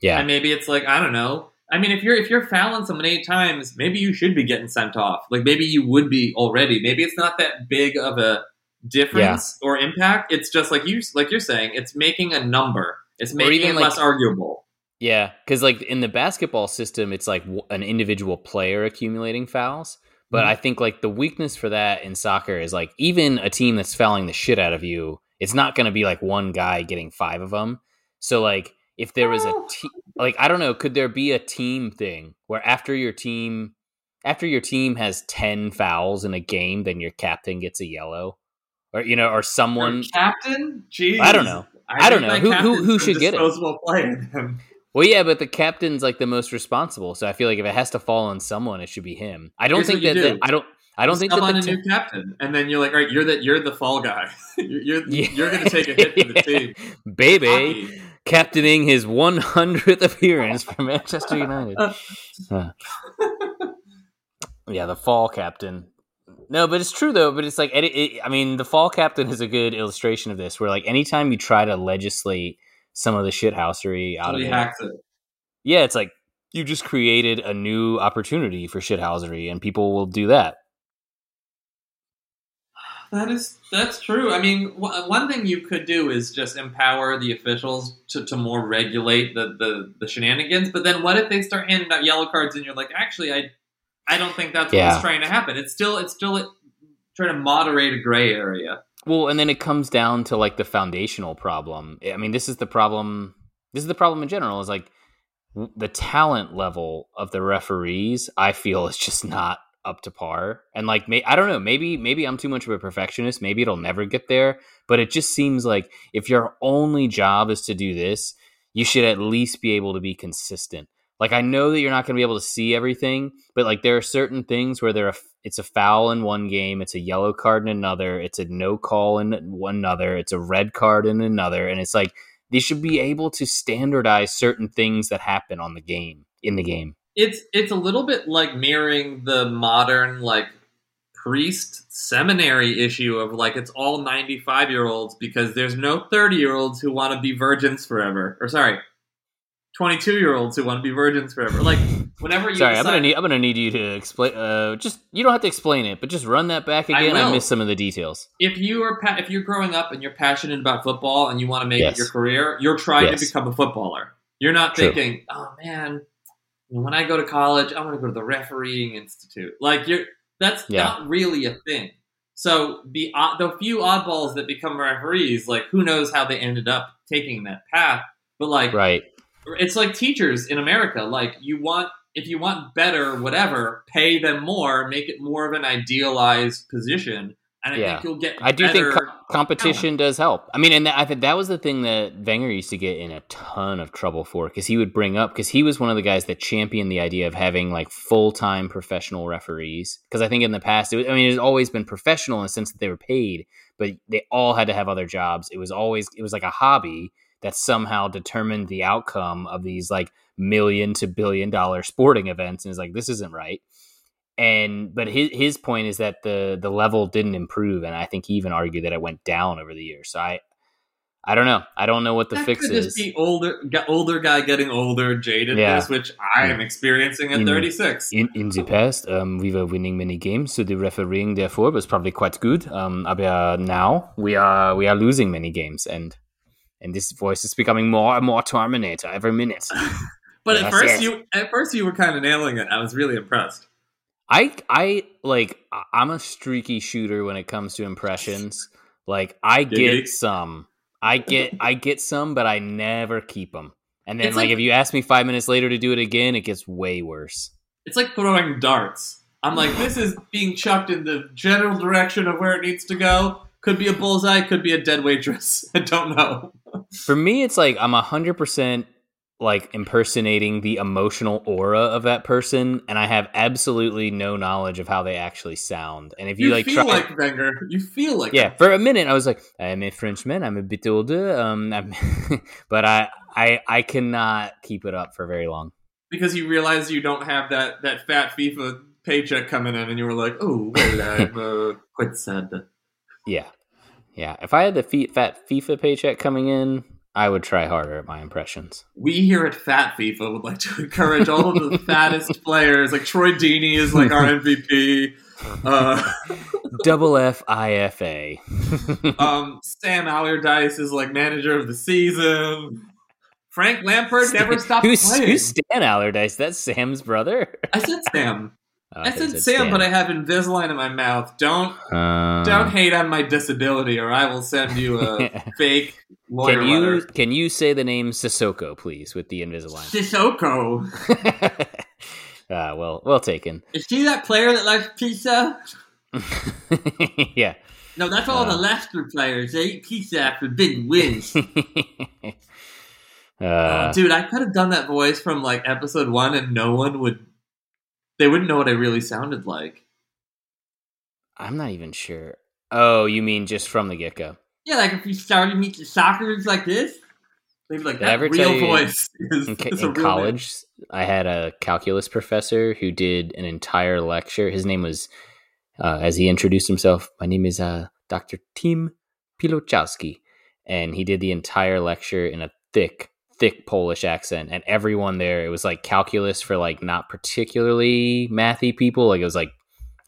yeah, And maybe it's like I don't know. I mean, if you're if you're fouling someone eight times, maybe you should be getting sent off. Like maybe you would be already. Maybe it's not that big of a difference or impact. It's just like you like you're saying. It's making a number. It's making even, it like- less arguable. Yeah, because like in the basketball system, it's like w- an individual player accumulating fouls. But Mhm. I think like the weakness for that in soccer is like even a team that's fouling the shit out of you, it's not going to be like one guy getting five of them. So like if there was a team, like I don't know, could there be a team thing where after your team, after your team has ten fouls in a game, then your captain gets a yellow, or you know, or someone. Your captain? Jeez. I don't know. I don't know. Who- who- who should get it? Well, yeah, but the captain's like the most responsible, so I feel like if it has to fall on someone, it should be him. I don't Here's think that, you that. I don't I don't think Sub that on the a new captain, and then you're like, all right, you're the you're the fall guy. you're you're, Yeah. you're going to take a hit for the team. baby Hockey. captaining his 100th appearance for Manchester United. Yeah, the fall captain. No, but it's true though. But it's like, it, it, I mean, the fall captain is a good illustration of this. Where like, anytime you try to legislate some of the shithousery out of it, yeah, it's like you just created a new opportunity for shithousery, and people will do that. That is that's true. I mean, w- one thing you could do is just empower the officials to, to more regulate the, the, the shenanigans. But then, what if they start handing out yellow cards and you're like, actually, I I don't think that's Yeah. what's trying to happen. It's still it's still trying to moderate a gray area. Well, and then it comes down to like the foundational problem. I mean, this is the problem. This is the problem in general. Is like the talent level of the referees. I feel is just not up to par. And like, may, I don't know. Maybe maybe I'm too much of a perfectionist. Maybe it'll never get there. But it just seems like if your only job is to do this, you should at least be able to be consistent. Like I know that you're not going to be able to see everything, but like there are certain things where there are, it's a foul in one game, it's a yellow card in another, it's a no call in one another, it's a red card in another, and it's like they should be able to standardize certain things that happen on the game in the game. It's it's a little bit like mirroring the modern like priest seminary issue of like it's all 95 year olds because there's no 30 year olds who want to be virgins forever or sorry 22 year olds who want to be virgins forever like whenever you Sorry, I'm gonna need I'm gonna need you to explain. Uh, just you don't have to explain it, but just run that back again. I, will. missed some of the details. if you are pa- if you're growing up and you're passionate about football and you want to make Yes. it your career, you're trying Yes. to become a footballer. You're not True. thinking, "Oh man, when I go to college, I want to go to the refereeing institute." Like you're that's Yeah. not really a thing. So the odd- the few oddballs that become referees, like who knows how they ended up taking that path, but like Right. It's like teachers in America. Like you want if you want better, whatever, pay them more, make it more of an idealized position, and I Yeah. think you'll get. I do think co- competition does help. I mean, and that, I think that was the thing that Wenger used to get in a ton of trouble for because he would bring up because he was one of the guys that championed the idea of having like full time professional referees. Because I think in the past, it was, I mean, it's always been professional in the sense that they were paid, but they all had to have other jobs. It was always it was like a hobby that somehow determined the outcome of these like million to billion dollar sporting events, and it's like this isn't right and but his his point is that the the level didn't improve and i think he even argued that it went down over the years so i i don't know i don't know what the that fix is just be older, older guy getting older, jadedness, Yeah. which I am experiencing at Mm. 36. in in the past um, we were winning many games so the refereeing therefore was probably quite good um aber now we are we are losing many games and and this voice is becoming more and more terminator every minute But at first, yes. you at first you were kind of nailing it. I was really impressed. I I like I'm a streaky shooter when it comes to impressions. Like I get some, I get I get some, but I never keep them. And then like, like- if you ask me five minutes later to do it again, it gets way worse. It's like throwing darts. I'm like, this is being chucked in the general direction of where it needs to go. Could be a bullseye, could be a dead waitress. I don't know. For me, it's like I'm hundred percent like impersonating the emotional aura of that person, and I have absolutely no knowledge of how they actually sound. And if you, You, like feel try, like Wenger. You feel like yeah for a minute i was like i'm a frenchman i'm a bit older um I'm but i i i cannot keep it up for very long because you realize you don't have that that fat FIFA paycheck coming in, and you were like, oh, well, I'm uh, quite sad. yeah yeah if i had the fat fifa paycheck coming in i would try harder at my impressions We here at Fat FIFA would like to encourage all of the fattest players. Like Troy Deeney is like our MVP. Uh, double F I F A. um, Sam Allardyce is like manager of the season. Frank Lampard never stopped who's, playing. who's stan allardyce that's sam's brother I said Sam. Oh, I said Sam, but I have Invisalign in my mouth. Don't uh, don't hate on my disability, or I will send you a fake lawyer can you letter. can you say the name Sissoko, please, with the Invisalign? Sissoko. uh, well, well taken. Is she that player that likes pizza? yeah. No, that's all Uh. the Leicester players. They eat pizza after big wins. uh, Oh, dude, I could have done that voice from like episode one, and no one would. They wouldn't know what I really sounded like. I'm not even sure. Oh, you mean just from the get go? Yeah, like if you started meet the soccer's like this, they'd be like, Did that real voice is, In, is in college, I had a calculus professor who did an entire lecture. His name was, uh, as he introduced himself, my name is uh, Dr. Tim Pilochowski. And he did the entire lecture in a thick, thick Polish accent. And everyone there, it was like calculus for like not particularly mathy people. Like it was like,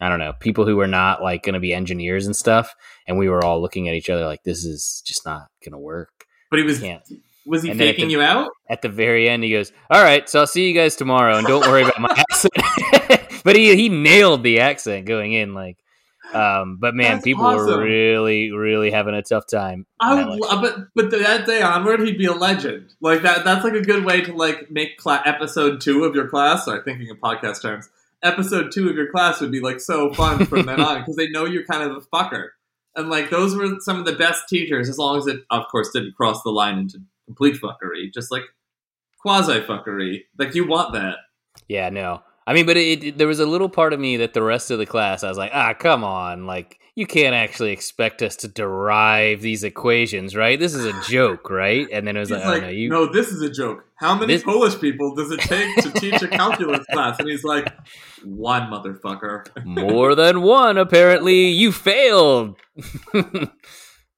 I don't know, people who were not like going to be engineers and stuff. And we were all looking at each other like, this is just not going to work. But he was Can't. was he And faking the- you out? at the very end, he goes, "All right, so I'll see you guys tomorrow, and don't worry about my accent." but he he nailed the accent going in, like. Um, but man, That's people awesome. were really, really having a tough time. I would, lo- but but that day onward, he'd be a legend. Like that. That's like a good way to like make cla- episode two of your class. Sorry, thinking in podcast terms. Episode two of your class would be like so fun from then on because they know you're kind of a fucker. And like those were some of the best teachers, as long as it, of course, didn't cross the line into complete fuckery, just like quasi fuckery. Like you want that. yeah, no, I mean, but it, it- there was a little part of me that the rest of the class, I was like, ah, come on, like you can't actually expect us to derive these equations, right? This is a joke, right? And then it was like, like, oh no, you no, this is a joke. How many This- Polish people does it take to teach a calculus class? And he's like, one motherfucker. more than one. Apparently, you failed. uh,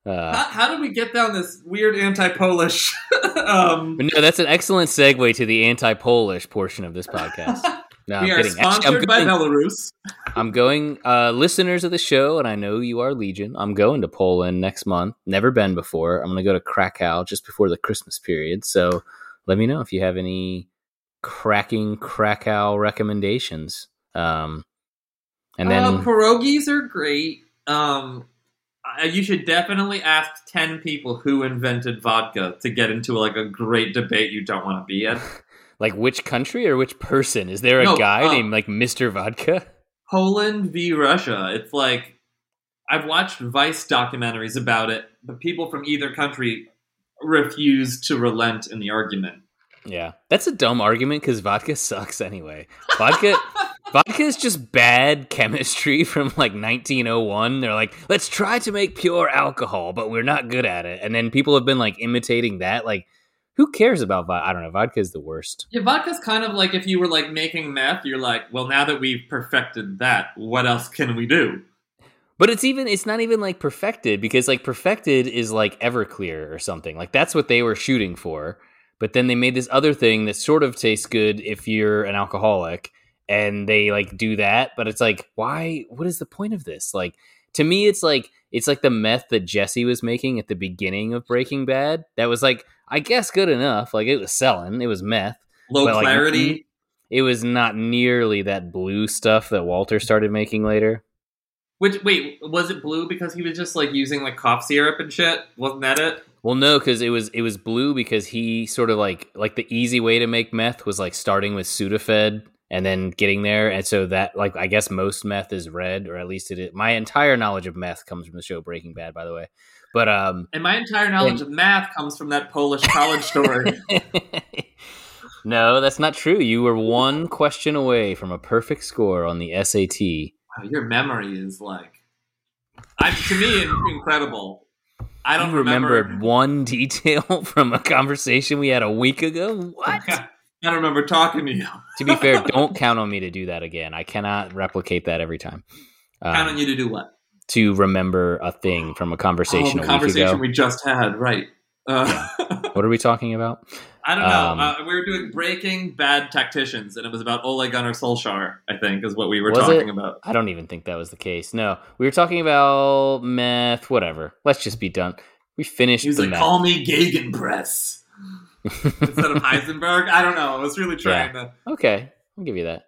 How, how did we get down this weird anti-Polish? um, no, that's an excellent segue to the anti-Polish portion of this podcast. No, we I'm are kidding. Actually, sponsored I'm by going, Belarus. I'm going uh, listeners of the show, and I know you are Legion. I'm going to Poland next month. Never been before. I'm going to go to Krakow just before the Christmas period. So let me know if you have any cracking Krakow recommendations. Um, and then uh, pierogies are great. Um, you should definitely ask ten people who invented vodka to get into like a great debate you don't want to be in. like which country or which person? Is there a No, guy uh, named like Mr. Vodka? Poland v Russia. It's like I've watched Vice documentaries about it, but people from either country refuse to relent in the argument. Yeah, that's a dumb argument because vodka sucks anyway. Vodka, vodka is just bad chemistry from like 1901. They're like, let's try to make pure alcohol, but we're not good at it. And then people have been like imitating that. Like, who cares about vodka? I don't know. Vodka is the worst. Yeah, vodka's kind of like if you were like making meth, you're like, well, now that we've perfected that, what else can we do? But it's even it's not even like perfected because like perfected is like Everclear or something. Like that's what they were shooting for. But then they made this other thing that sort of tastes good if you're an alcoholic and they like do that, but it's like why what is the point of this? Like to me it's like it's like the meth that Jesse was making at the beginning of Breaking Bad. That was like I guess good enough. Like it was selling. It was meth. Low But, like, clarity. It was not nearly that blue stuff that Walter started making later. Which wait, was it blue because he was just like using like cough syrup and shit? Wasn't that it? Well, no, because it was it was blue because he sort of like like the easy way to make meth was like starting with Sudafed and then getting there, and so that like I guess most meth is red, or at least it is. My entire knowledge of meth comes from the show Breaking Bad, by the way. But um, And my entire knowledge of math comes from that Polish college story. no, that's not true. You were one question away from a perfect score on the SAT. wow, your memory is like, I, to me, incredible. I don't you remember. remembered one detail from a conversation we had a week ago. What? I don't remember talking to you. to be fair, don't count on me to do that again. I cannot replicate that every time. Um, Count on you to do what? To remember a thing from a Oh, conversation the a week conversation we just had, right? Uh, What are we talking about? I don't know. Um, uh, we were doing Breaking Bad Tacticians, and it was about Ole Gunnar Solskjaer. I think is what we were talking it? about. I don't even think that was the case. No, we were talking about meth. Whatever. Let's just be done. We finished He was like, meth. "Call me Gegenpress." instead of Heisenberg. I don't know. I was really trying to. okay, I'll give you that.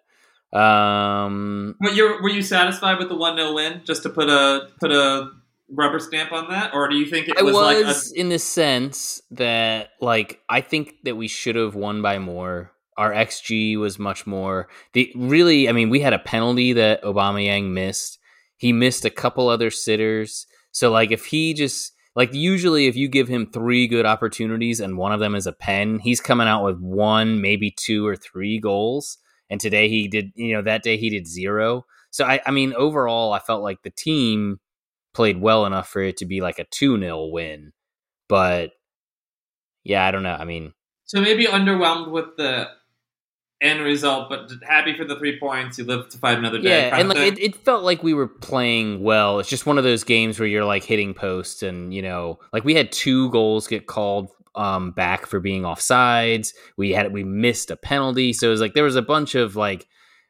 Um, But you're, were you satisfied with the one 0 win? Just to put a put a rubber stamp on that, or do you think it was, was, like a, in the sense that, like, I think that we should have won by more. Our XG was much more. The really, I mean, we had a penalty that Aubameyang missed. He missed a couple other sitters. So, like, if he just like usually, if you give him three good opportunities and one of them is a pen, he's coming out with one, maybe two or three goals. And today he did, you know, that day he did zero. So I, I mean, overall, I felt like the team played well enough for it to be like a two 0 win. But yeah, I don't know. I mean, So maybe underwhelmed with the end result, but happy for the three points. You live to fight another day. yeah, and like it, it felt like we were playing well. It's just one of those games where you're like hitting posts, and you know, like we had two goals get called um back for being offsides. We had we missed a penalty, so it was like there was a bunch of like,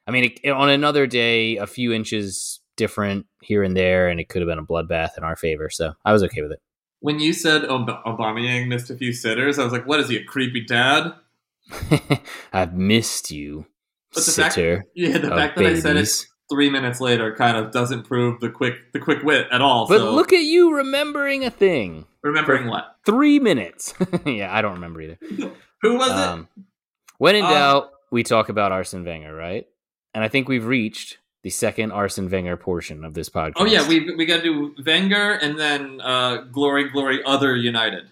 I mean, it, on another day, a few inches different here and there, and it could have been a bloodbath in our favor. So I was okay with it. when you said Ob- Aubameyang missed a few sitters, I was like, "What is he, a creepy dad?" I've missed you, But the fact- sitter. Yeah, the fact that I said it babies. Three minutes later kind of doesn't prove the quick the quick wit at all. But so look at you remembering a thing. remembering what? Three minutes. yeah, I don't remember either. Who was Um, when in Um, doubt, we talk about Arsene Wenger, right? And I think we've reached the second Arsene Wenger portion of this podcast. Oh yeah, we we got to do Wenger and then uh, Glory Glory Other United.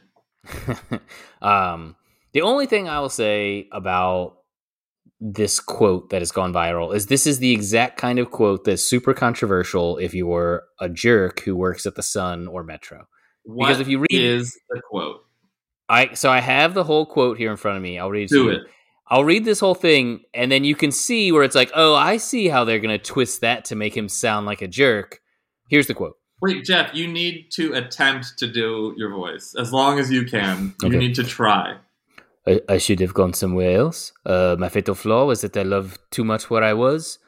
um, the only thing I will say about this quote that has gone viral is this is the exact kind of quote that's super controversial if you were a jerk who works at the Sun or Metro. What Because if you read- is the quote? I so I have the whole quote here in front of me. I'll read it Do it. I'll read this whole thing, and then you can see where it's like, oh, I see how they're going to twist that to make him sound like a jerk. Here's the quote. Wait, Jeff, you need to attempt to do your voice as long as you can. You need to try. I, I should have gone somewhere else. Uh, my fatal flaw was that I loved too much where I was.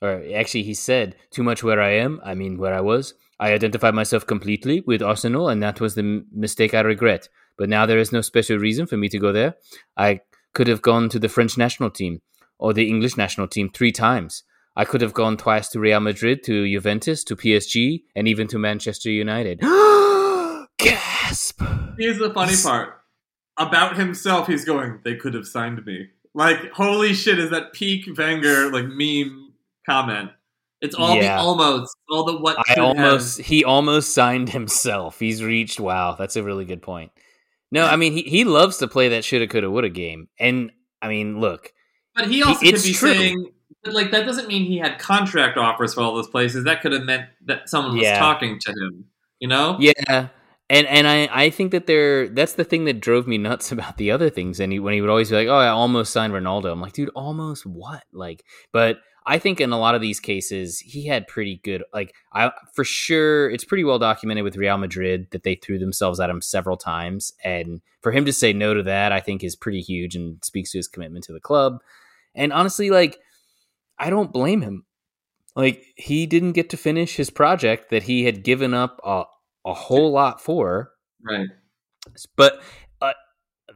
Or actually, he said, too much where I am. I mean, where I was. I identified myself completely with Arsenal, and that was the m- mistake I regret. But now there is no special reason for me to go there. I could have gone to the French national team or the English national team three times. I could have gone twice to Real Madrid, to Juventus, to PSG, and even to Manchester United. Gasp! Here's the funny part. About himself, he's going, they could have signed me. Like, holy shit, is that peak Wenger, like, meme comment. It's all Yeah. the almost, all the what I almost have. he almost signed himself. He's reached wow, that's a really good point. No, I mean he, he loves to play that shoulda coulda woulda game. And I mean, look, But he also He- could be true. saying, but like, that doesn't mean he had contract offers for all those places. That could have meant that someone was Yeah. talking to him, you know? yeah. And and I, I think that there that's the thing that drove me nuts about the other things. And he, when he would always be like, "Oh, I almost signed Ronaldo," I'm like, "Dude, almost what?" Like, but I think in a lot of these cases, he had pretty good. Like, I for sure, it's pretty well documented with Real Madrid that they threw themselves at him several times, and for him to say no to that, I think is pretty huge and speaks to his commitment to the club. And honestly, like, I don't blame him. Like, he didn't get to finish his project that he had given up a, a whole lot for. Right. But uh,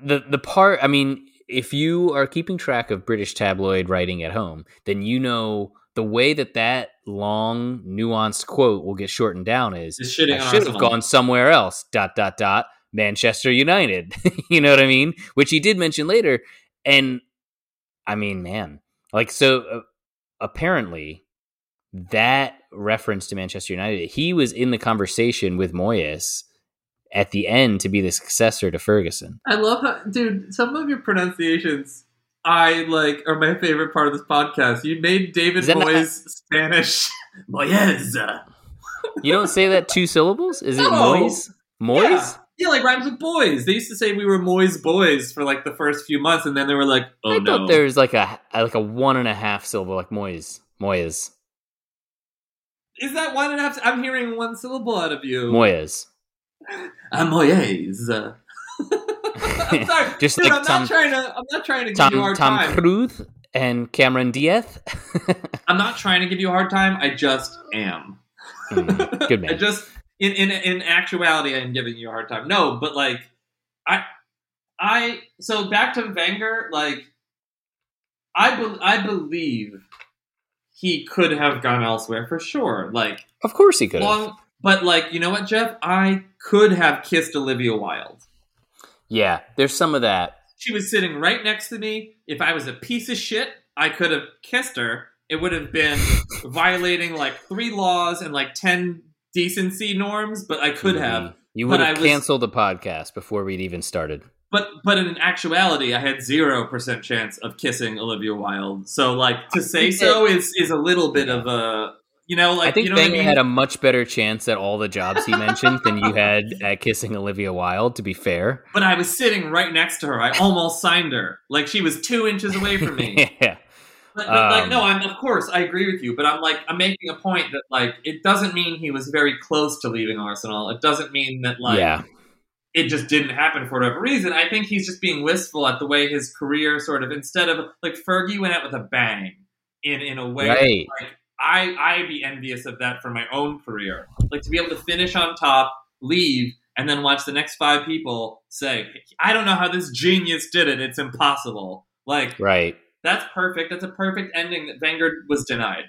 the the part, I mean, if you are keeping track of British tabloid writing at home, then you know the way that that long, nuanced quote will get shortened down is I should have gone somewhere else. Dot dot dot. Manchester United. you know what I mean? Which he did mention later, and I mean, man, like so. Uh, apparently, that reference to Manchester United, he was in the conversation with Moyes at the end to be the successor to Ferguson. I love how, dude, some of your pronunciations I like are my favorite part of this podcast. You made David that not- Moyes Spanish. Moyes. You don't say that two syllables? Is it Moyes? Moyes? Yeah. yeah, like rhymes with boys. They used to say we were Moyes boys for like the first few months, and then they were like, oh I no. thought there was like a like a one and a half syllable, like Moyes. Moyes. Is that one and a half? I'm hearing one syllable out of you. Moyes. I'm Moyes. I'm sorry. Just Dude, like I'm Tom- not trying to. I'm not trying to give Tom you a hard Tom time. Cruise and Cameron Diaz. I'm not trying to give you a hard time. I just am. Hmm, good I just in in in actuality, I'm giving you a hard time. No, but like I I so back to Wenger. Like I be, I believe he could have gone elsewhere for sure. Like Of course he could long, but like you know what, Jeff? I could have kissed Olivia Wilde. Yeah, there's some of that. She was sitting right next to me. If I was a piece of shit, I could have kissed her. It would have been violating like three laws and like 10 decency norms, but I could have. You But would I have was- canceled the podcast before we'd even started. But but in actuality, I had 0% chance of kissing Olivia Wilde. So like to say so is is a little bit of a You know, like I think you know what I mean? had a much better chance at all the jobs he mentioned than you had at kissing Olivia Wilde. To be fair, but I was sitting right next to her. I almost signed her. Like she was two inches away from me. yeah, But, but, like, Um, no, I'm of course I agree with you, but I'm like I'm making a point that like it doesn't mean he was very close to leaving Arsenal. It doesn't mean that like yeah, it just didn't happen for whatever reason. I think he's just being wistful at the way his career sort of instead of like Fergie went out with a bang in in a way right. like I I'd be envious of that for my own career. Like to be able to finish on top, leave, and then watch the next five people say, I don't know how this genius did it. It's impossible. Like Right. that's perfect. That's a perfect ending that Wenger was denied.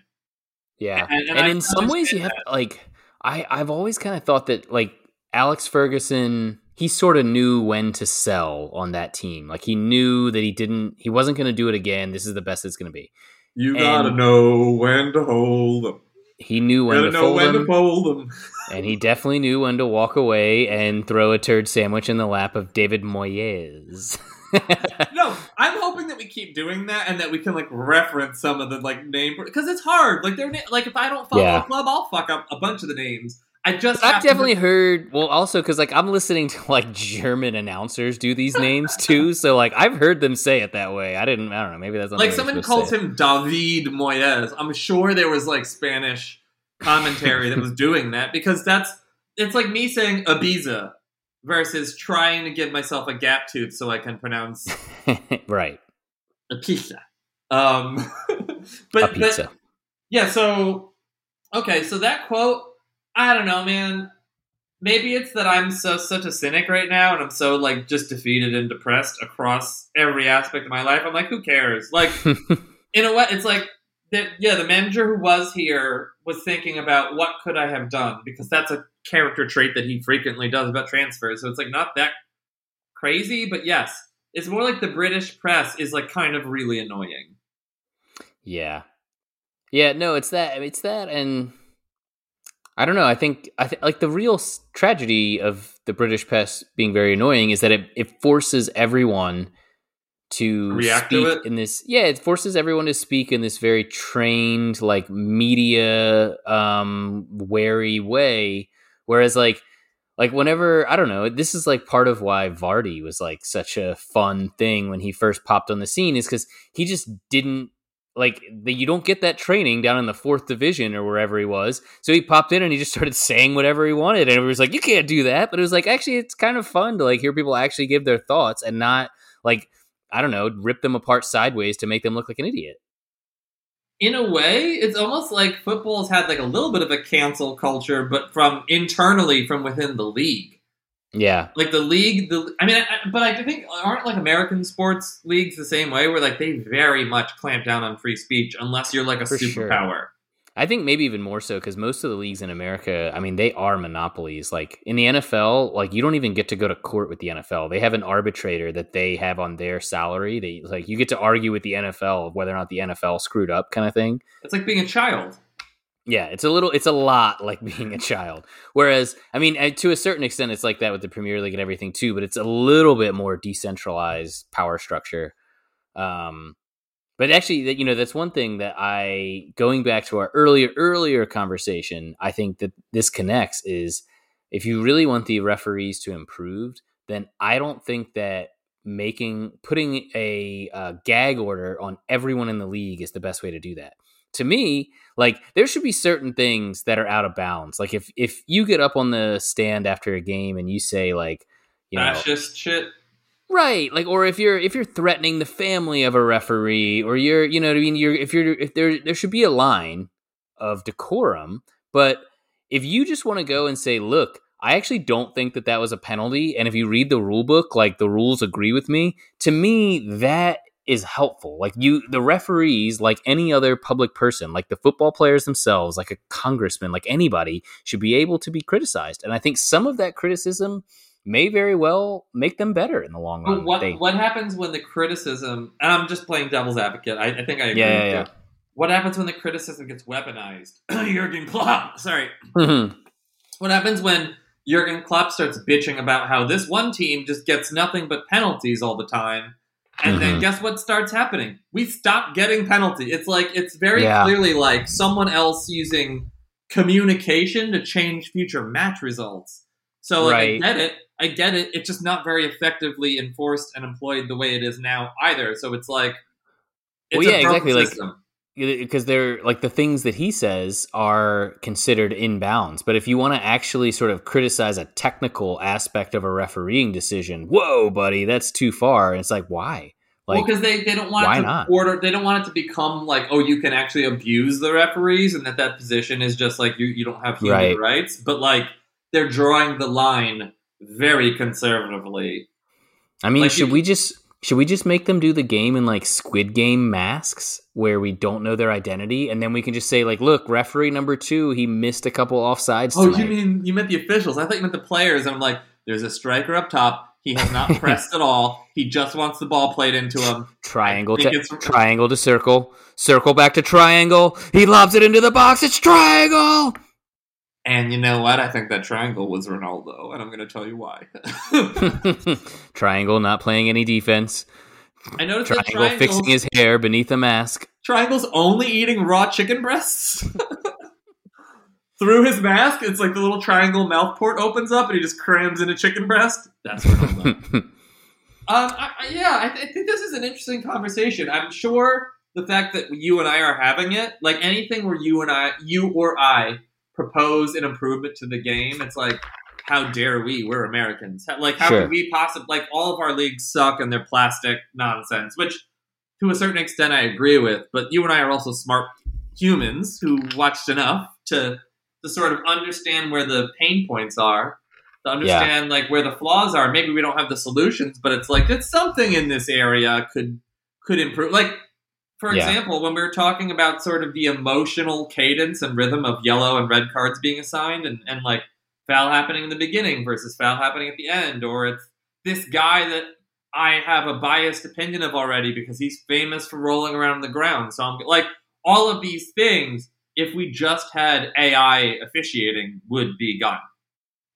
Yeah. And- And, and in some ways you have like I I've always kind of thought that like Alex Ferguson he sort of knew when to sell on that team. Like he knew that he didn't he wasn't going to do it again. This is the best it's going to be. You gotta know when to hold them. He knew when to know fold when them, to fold them. and he definitely knew when to walk away and throw a turd sandwich in the lap of David Moyes. No, I'm hoping that we keep doing that and that we can like reference some of the like name because it's hard. Like they're na- like if I don't follow Yeah. a club, I'll fuck up a bunch of the names. I just I've have to- definitely heard. Well, also because like I'm listening to like German announcers do these names too, so like I've heard them say it that way. I didn't. I don't know. Maybe that's like someone calls him David Moyes. I'm sure there was like Spanish commentary that was doing that because that's it's like me saying Ibiza versus trying to give myself a gap tooth so I can pronounce right. a pizza. Um, but a pizza. But, yeah. So okay. So that quote, I don't know, man. Maybe it's that I'm so such a cynic right now, and I'm so like just defeated and depressed across every aspect of my life. I'm like, who cares? Like, in a way, it's like that. Yeah, the manager who was here was thinking about what could I have done because that's a character trait that he frequently does about transfers. So it's like not that crazy, but yes, it's more like the British press is like kind of really annoying. yeah. Yeah. No, it's that. It's that, and I don't know. I think I think like the real s- tragedy of the British press being very annoying is that it it forces everyone to React to speak it? in this. Yeah, it forces everyone to speak in this very trained, like media um wary way. Whereas like like whenever I don't know, this is like part of why Vardy was like such a fun thing when he first popped on the scene is because he just didn't like the, you don't get that training down in the fourth division or wherever he was. So he popped in and he just started saying whatever he wanted, and it was like you can't do that. But it was like actually it's kind of fun to like hear people actually give their thoughts and not like I don't know rip them apart sideways to make them look like an idiot. in a way, it's almost like football's had like a little bit of a cancel culture, but from internally from within the league. Yeah, Like the league, the I mean, I, but I think aren't like American sports leagues the same way, where like they very much clamp down on free speech unless you're like a For sure. superpower. I think maybe even more so because most of the leagues in America, I mean, they are monopolies. Like in the NFL, like you don't even get to go to court with the NFL. They have an arbitrator that they have on their salary. They like you get to argue with the NFL of whether or not the NFL screwed up, kind of thing. It's like being a child. Yeah, it's a little, it's a lot like being a child. Whereas, I mean, to a certain extent, it's like that with the Premier League and everything too. But it's a little bit more decentralized power structure. Um, but actually, that you know, that's one thing that I, going back to our earlier earlier conversation, I think that this connects is if you really want the referees to improve, then I don't think that making putting a uh, gag order on everyone in the league is the best way to do that. To me, like there should be certain things that are out of bounds. Like if if you get up on the stand after a game and you say like, you know, Fascist shit. right, like or if you're if you're threatening the family of a referee or you're you know what I mean you're if you're if there there should be a line of decorum, but if you just want to go and say, look, I actually don't think that that was a penalty, and if you read the rule book, like the rules agree with me, to me that is helpful. Like you, the referees, like any other public person, like the football players themselves, like a congressman, like anybody, should be able to be criticized. And I think some of that criticism may very well make them better in the long run. But what They- what happens when the criticism? And I'm just playing devil's advocate. I, I think I agree. Yeah, with yeah. What happens when the criticism gets weaponized? Jurgen Klopp. Sorry. Mhm. What happens when Jurgen Klopp starts bitching about how this one team just gets nothing but penalties all the time, And then Mhm. guess what starts happening? We stop getting penalty. It's like it's very Yeah. clearly like someone else using communication to change future match results. So like, Right. I get it. I get it. It's just not very effectively enforced and employed the way it is now either. So it's like it's Well, yeah, exactly, like- system. Because they're like the things that he says are considered in bounds. But if you want to actually sort of criticize a technical aspect of a refereeing decision, whoa, buddy, that's too far. And it's like, why? well, Like, because they, they don't want why it to not? order. They don't want it to become like, oh, you can actually abuse the referees, and that that position is just like you you don't have human Right. rights. But like they're drawing the line very conservatively. I mean, like, should you- we just should we just make them do the game in like Squid Game masks where we don't know their identity, and then we can just say like, look, referee number two, he missed a couple offsides. Oh, tonight. you mean you meant the officials? I thought you meant the players. And I'm like, there's a striker up top. He has not pressed at all. He just wants the ball played into him. triangle to it's- triangle to circle, circle back to triangle. He lobs it into the box. It's triangle. And you know what? I think that triangle was Ronaldo, and I'm going to tell you why. triangle not playing any defense. I noticed that Triangle fixing his hair beneath a mask. triangle's only eating raw chicken breasts. Through his mask, it's like the little triangle mouth port opens up, and he just crams in a chicken breast. That's Ronaldo. Um, I, I, yeah, I, th- I think this is an interesting conversation. I'm sure the fact that you and I are having it, like anything where you and I, you or I, propose an improvement to the game, it's like, how dare we? We're Americans. Like, how Sure. could we possibly? Like, all of our leagues suck and they're plastic nonsense, which to a certain extent I agree with. But you and I are also smart humans who watched enough to to sort of understand where the pain points are to understand like where the flaws are. Maybe we don't have the solutions, but it's like it's something in this area could could improve. Like for Yeah. example, when we were talking about sort of the emotional cadence and rhythm of yellow and red cards being assigned, and and like foul happening in the beginning versus foul happening at the end, or it's this guy that I have a biased opinion of already because he's famous for rolling around on the ground. So I'm like all of these things. If we just had AI officiating, would be gone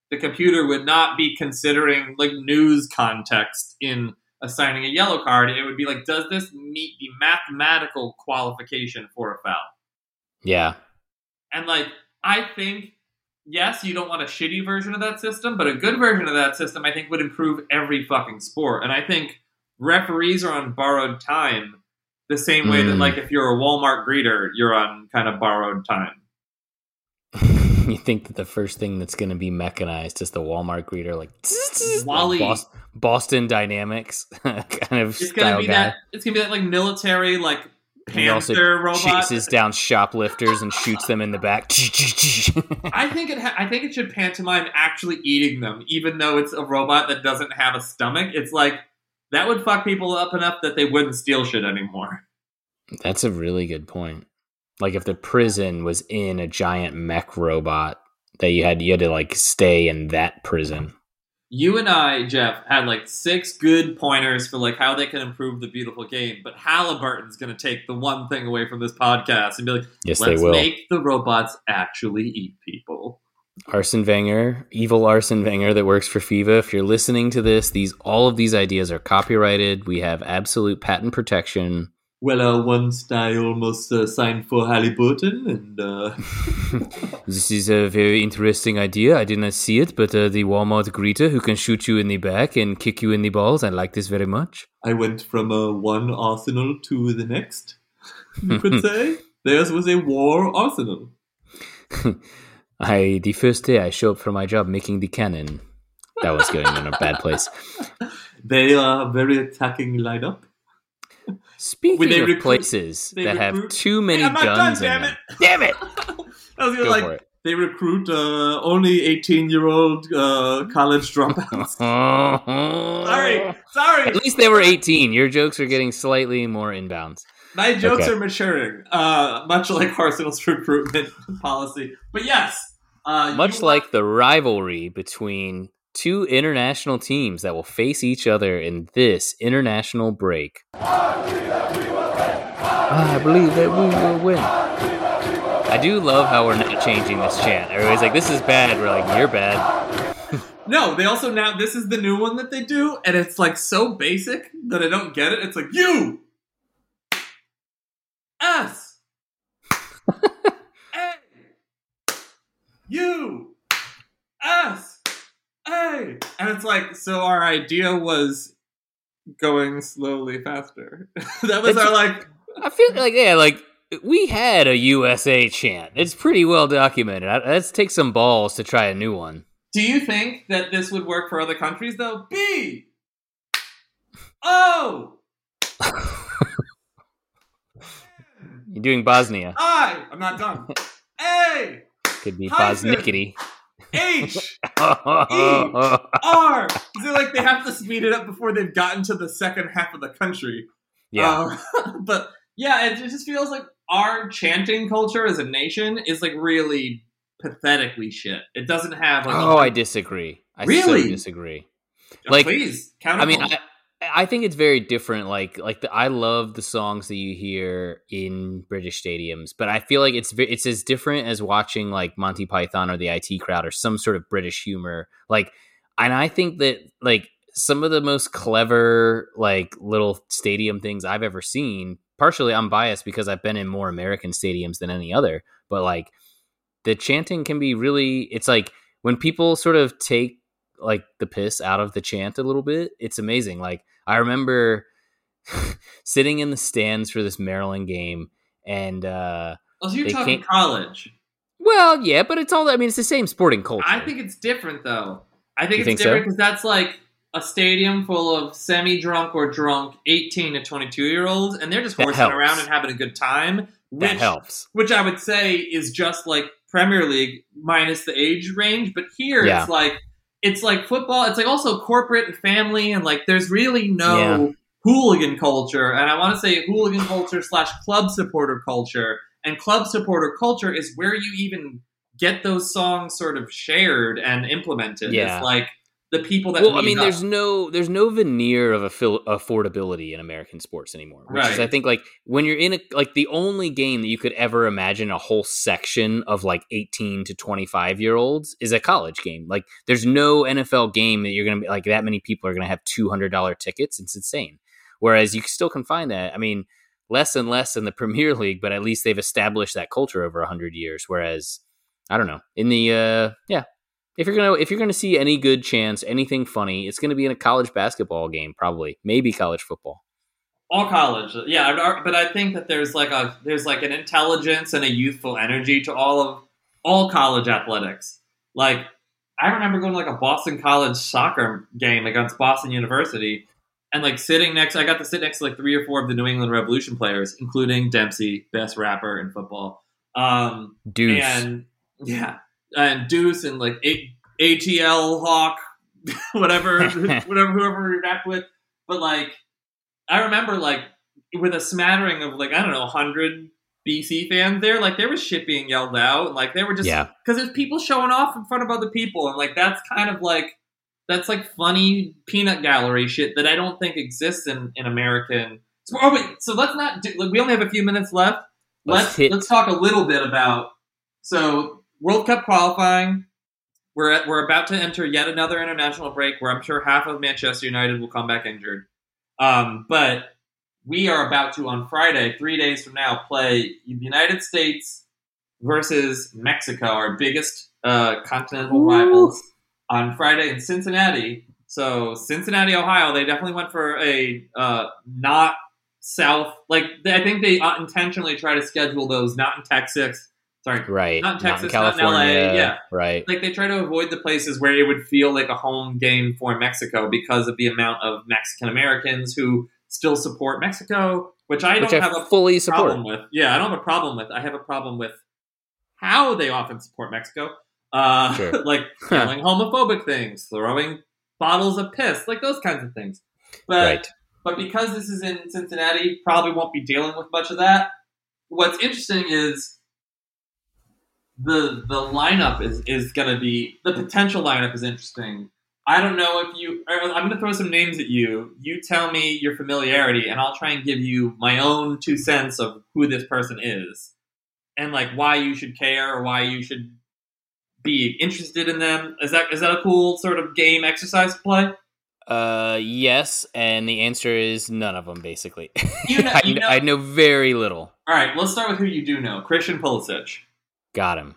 the computer would not be considering like news context in assigning a yellow card. It would be like, does this meet the mathematical qualification for a foul? yeah, And like, I think, yes, you don't want a shitty version of that system, but a good version of that system, I think, would improve every fucking sport. And I think referees are on borrowed time the same way that, Mm. like, if you're a Walmart greeter, you're on kind of borrowed time. you think that the first thing that's going to be mechanized is the Walmart greeter, like Wally. Bos- Boston Dynamics kind of It's gonna style be guy. that. It's gonna be that like military like He also panther robot. chases down shoplifters and shoots them in the back. I think it. Ha- I think it should pantomime actually eating them, even though it's a robot that doesn't have a stomach. It's like that would fuck people up enough that they wouldn't steal shit anymore. That's a really good point. Like if the prison was in a giant mech robot that you had you had to like stay in that prison. You and I, Jeff, had like six good pointers for like how they can improve the beautiful game, but Halliburton's going to take the one thing away from this podcast and be like, Yes, "Let's they will. make the robots actually eat people." Arsene Wenger, evil Arsene Wenger that works for FIFA. If you're listening to this, these all of these ideas are copyrighted. We have absolute patent protection. Well, uh, once I almost uh, signed for Halliburton, and uh, This is a very interesting idea. I did not see it, but uh, the Walmart greeter who can shoot you in the back and kick you in the balls. I like this very much. I went from uh, one arsenal to the next. You could say theirs was a war arsenal. I the first day I show up for my job making the cannon. That was going in a bad place. They are very attacking lineup. Speaking When they of recruit- places they that have too many guns done, in damn them. it. Damn it! I was Go like for it. they recruit uh, only eighteen year old uh, college dropouts. sorry, sorry. At least they were 18. Your jokes are getting slightly more inbounds. My jokes Okay. are maturing, uh, much like Arsenal's recruitment policy. But yes, uh, Much like the rivalry between two international teams that will face each other in this international break. Ah, I believe that we will win. I do love how we're not changing this chant. Everybody's like, this is bad. We're like, you're bad. No, they also now this is the new one that they do, and it's like so basic that I don't get it. It's like you S A U S A and it's like so our idea was going slowly faster. that was It's- our like I feel like yeah, like we had a USA chant. It's pretty well documented. I- Let's take some balls to try a new one. Do you think that this would work for other countries though? B O You're doing Bosnia. I I'm not done. A Could be Hyphen. H R. So like they have to speed it up before they've gotten to the second half of the country. yeah. Um, but yeah, it, it just feels like our chanting culture as a nation is like really pathetically shit. It doesn't have like oh, I disagree. I so Really? disagree. Oh, like- please count. I mean, I, I think it's very different. Like, like the, I love the songs that you hear in British stadiums, but I feel like it's it's as different as watching like Monty Python or the IT Crowd or some sort of British humor. Like, and I think that like some of the most clever like little stadium things I've ever seen. Partially, I'm biased because I've been in more American stadiums than any other, but like the chanting can be really. It's like when people sort of take like the piss out of the chant a little bit. It's amazing. Like I remember sitting in the stands for this Maryland game and uh oh, so you're talking college. well, yeah, but it's all I mean it's the same sporting culture. I think it's different though. I think You it's think different because that's like a stadium full of semi-drunk or drunk 18 to 22 year olds, and they're just That horsing helps. around and having a good time. that which- helps. which I would say is just like Premier League minus the age range. But here Yeah. it's like it's like football. It's like also corporate and family, and like there's really no Yeah. hooligan culture. And I want to say hooligan culture slash club supporter culture. And club supporter culture is where you even get those songs sort of shared and implemented. Yeah. It's like the people that Well, I mean, up. there's no there's no veneer of affil- affordability in American sports anymore. Which is, Right. I think, like when you're in a like the only game that you could ever imagine a whole section of like 18 to 25 year olds is a college game. Like, there's no NFL game that you're gonna be like that many people are gonna have two hundred dollar tickets. It's insane. Whereas you still can find that. I mean, less and less in the Premier League, but at least they've established that culture over hundred years. Whereas, I don't know in the uh, yeah if you're gonna if you're gonna see any good chance, anything funny, it's gonna be in a college basketball game, probably, maybe college football. all college yeah but i think that there's like a there's like an intelligence and a youthful energy to all of all college athletics like i remember going to like a boston college soccer game against boston university and like sitting next i got to sit next to like three or four of the new england revolution players including dempsey best rapper in football um Deuce. and yeah, and Deuce and like A- ATL Hawk, whatever, whatever, whoever we rapped with. But like, I remember like with a smattering of like I don't know, hundred BC fans there. Like there was shit being yelled out, and like they were just Yeah. because there's people showing off in front of other people, and like that's kind of like that's like funny peanut gallery shit that I don't think exists in in American. So, oh wait, so let's not. Do, like, we only have a few minutes left. Let's Let's let's talk a little bit about so World Cup qualifying. We're at, we're about to enter yet another international break where I'm sure half of Manchester United will come back injured. Um, but we are about to on Friday, three days from now, play the United States versus Mexico, our biggest uh, continental Ooh. rivals, on Friday in Cincinnati. So Cincinnati, Ohio, they definitely went for a uh, not south. Like I think they intentionally try to schedule those not in Texas. Sorry, right. not Texas, not in LA, California. yeah. Right. like they try to avoid the places where it would feel like a home game for Mexico because of the amount of Mexican Americans who still support Mexico, which I don't I have a fully support. problem with. Yeah, I don't have a problem with. I have a problem with how they often support Mexico. Uh, Sure. like yelling homophobic things, throwing bottles of piss, like those kinds of things. But Right. but because this is in Cincinnati, probably won't be dealing with much of that. What's interesting is the the lineup is is going to be the potential lineup is interesting. I don't know if you. I'm going to throw some names at you. You tell me your familiarity, and I'll try and give you my own two cents of who this person is, and like why you should care or why you should be interested in them? Is that is that a cool sort of game exercise to play? Uh, yes, and the answer is none of them. Basically, You know- I, you know- I know very little. All right, let's start with who you do know. Christian Pulisic. Got him,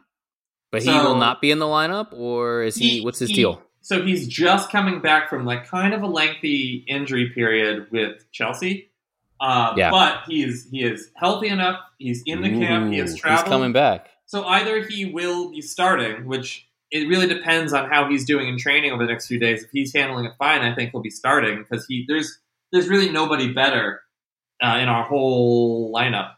but he will not be in the lineup, or is he? He- what's his he- deal? So he's just coming back from like kind of a lengthy injury period with Chelsea. Uh, Yeah. But he's he is healthy enough. He's in the camp. He has Ooh, traveled. He's coming back. So either he will be starting, which it really depends on how he's doing in training over the next few days. If he's handling it fine, I think he'll be starting because he there's there's really nobody better uh, in our whole lineup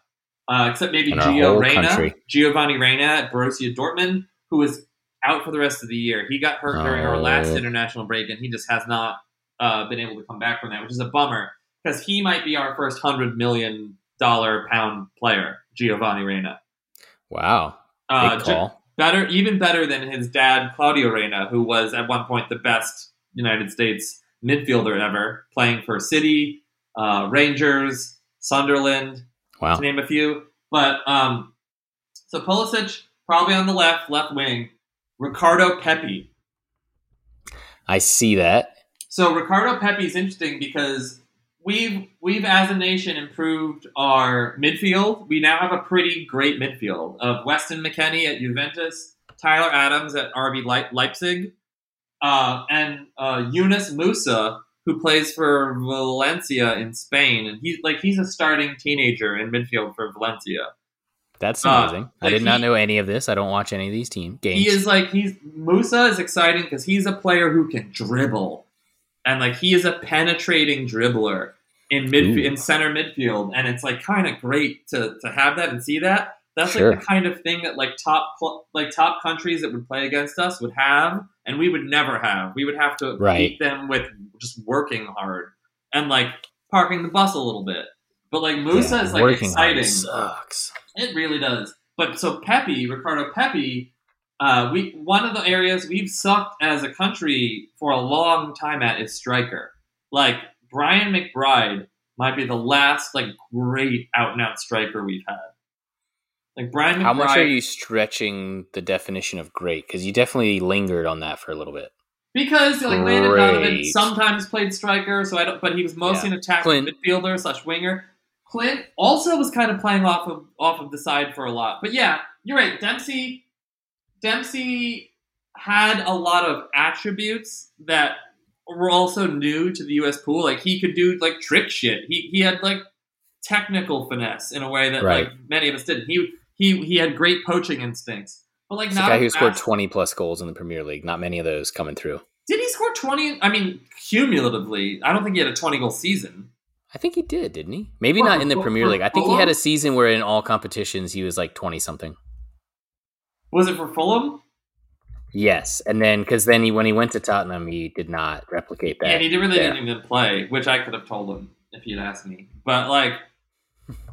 uh, except maybe Gio Reyna, country. Giovanni Reyna at Borussia Dortmund, who is out for the rest of the year. He got hurt during our last international break, and he just has not uh, been able to come back from that, which is a bummer because he might be our first hundred million dollar pound player, Giovanni Reyna. Wow, Uh, big ju- call. better, even better than his dad, Claudio Reyna, who was at one point the best United States midfielder ever, playing for City, uh, Rangers, Sunderland, wow. to name a few. But um, so Pulisic probably on the left, left wing. Ricardo Pepi. I see that. So Ricardo Pepi is interesting because we've we've as a nation improved our midfield. We now have a pretty great midfield of Weston McKennie at Juventus, Tyler Adams at RB Leip- Leipzig, uh, and uh, Yunus Musah who plays for Valencia in Spain, and he's like he's a starting teenager in midfield for Valencia. That's Uh, amazing. I like did not know any of this. I don't watch any of these team games. He is like he's Musah is exciting because he's a player who can dribble, and like he is a penetrating dribbler in mid Ooh. in center midfield, and it's like kind of great to to have that and see that. That's Sure. like the kind of thing that like top like top countries that would play against us would have, and we would never have. We would have to Right. beat them with just working hard and like parking the bus a little bit. But like Musah Yeah, is like working hard exciting. sucks. It really does. But so Pepi, Ricardo Pepi, uh, we one of the areas we've sucked as a country for a long time at is striker. Like Brian McBride might be the last like great out and out striker we've had. Like Brian McBride. How much are you stretching the definition of great? Because you definitely lingered on that for a little bit. Because like Landon Donovan sometimes played striker, so I don't. But he was mostly an attacking midfielder slash winger. Clint also was kind of playing off of off of the side for a lot. But yeah, you're right. Dempsey Dempsey had a lot of attributes that were also new to the U.S. pool. Like he could do like trick shit. He he had like technical finesse in a way that Right. like many of us didn't. He he he had great poaching instincts. But like It's not guy a who scored 20 plus goals in the Premier League. Not many of those coming through. did he score 20? I mean, cumulatively, I don't think he had a 20 goal season. I think he did, didn't he? Maybe not in the Premier League. I think he had a season where in all competitions he was like 20 something. Was it for Fulham? Yes. And then, because then he, when he went to Tottenham, he did not replicate that. Yeah, he did- really didn't even play, which I could have told him if he'd asked me. But like,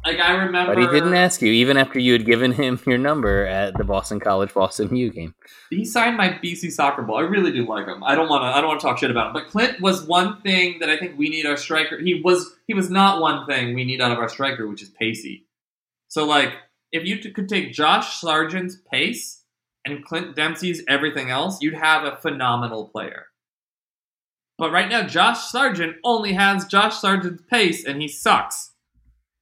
like I remember, But he didn't ask you, even after you had given him your number at the Boston College Boston U game. he signed my BC soccer ball. I really do like him. I don't want to. I don't want to talk shit about him. But Clint was one thing that I think we need our striker. He was. He was not one thing we need out of our striker, which is pacey. So like, if you t- could take Josh Sargent's pace and Clint Dempsey's everything else, you'd have a phenomenal player. But right now, Josh Sargent only has Josh Sargent's pace, and he sucks.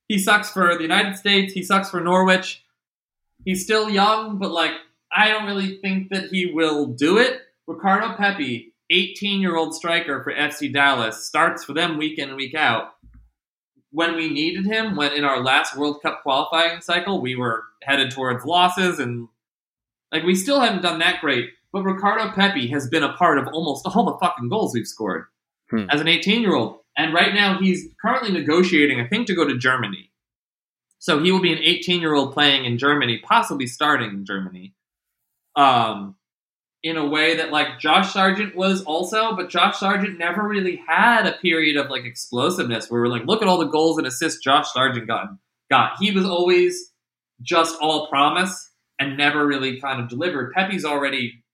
He sucks for the United States. He sucks for Norwich. He's still young, but like I don't really think that he will do it. Ricardo Pepi, 18 year old striker for FC Dallas, starts for them week in and week out. When we needed him, when in our last World Cup qualifying cycle, we were headed towards losses and like we still haven't done that great. But Ricardo Pepi has been a part of almost all the fucking goals we've scored Hmm. as an 18 year old. And right now he's currently negotiating, I think, to go to Germany. So he will be an 18 year old playing in Germany, possibly starting in Germany. Um, in a way that like Josh Sargent was also, but Josh Sargent never really had a period of like explosiveness where we're like, look at all the goals and assists Josh Sargent got. Got he was always just all promise and never really kind of delivered. Pepi's already,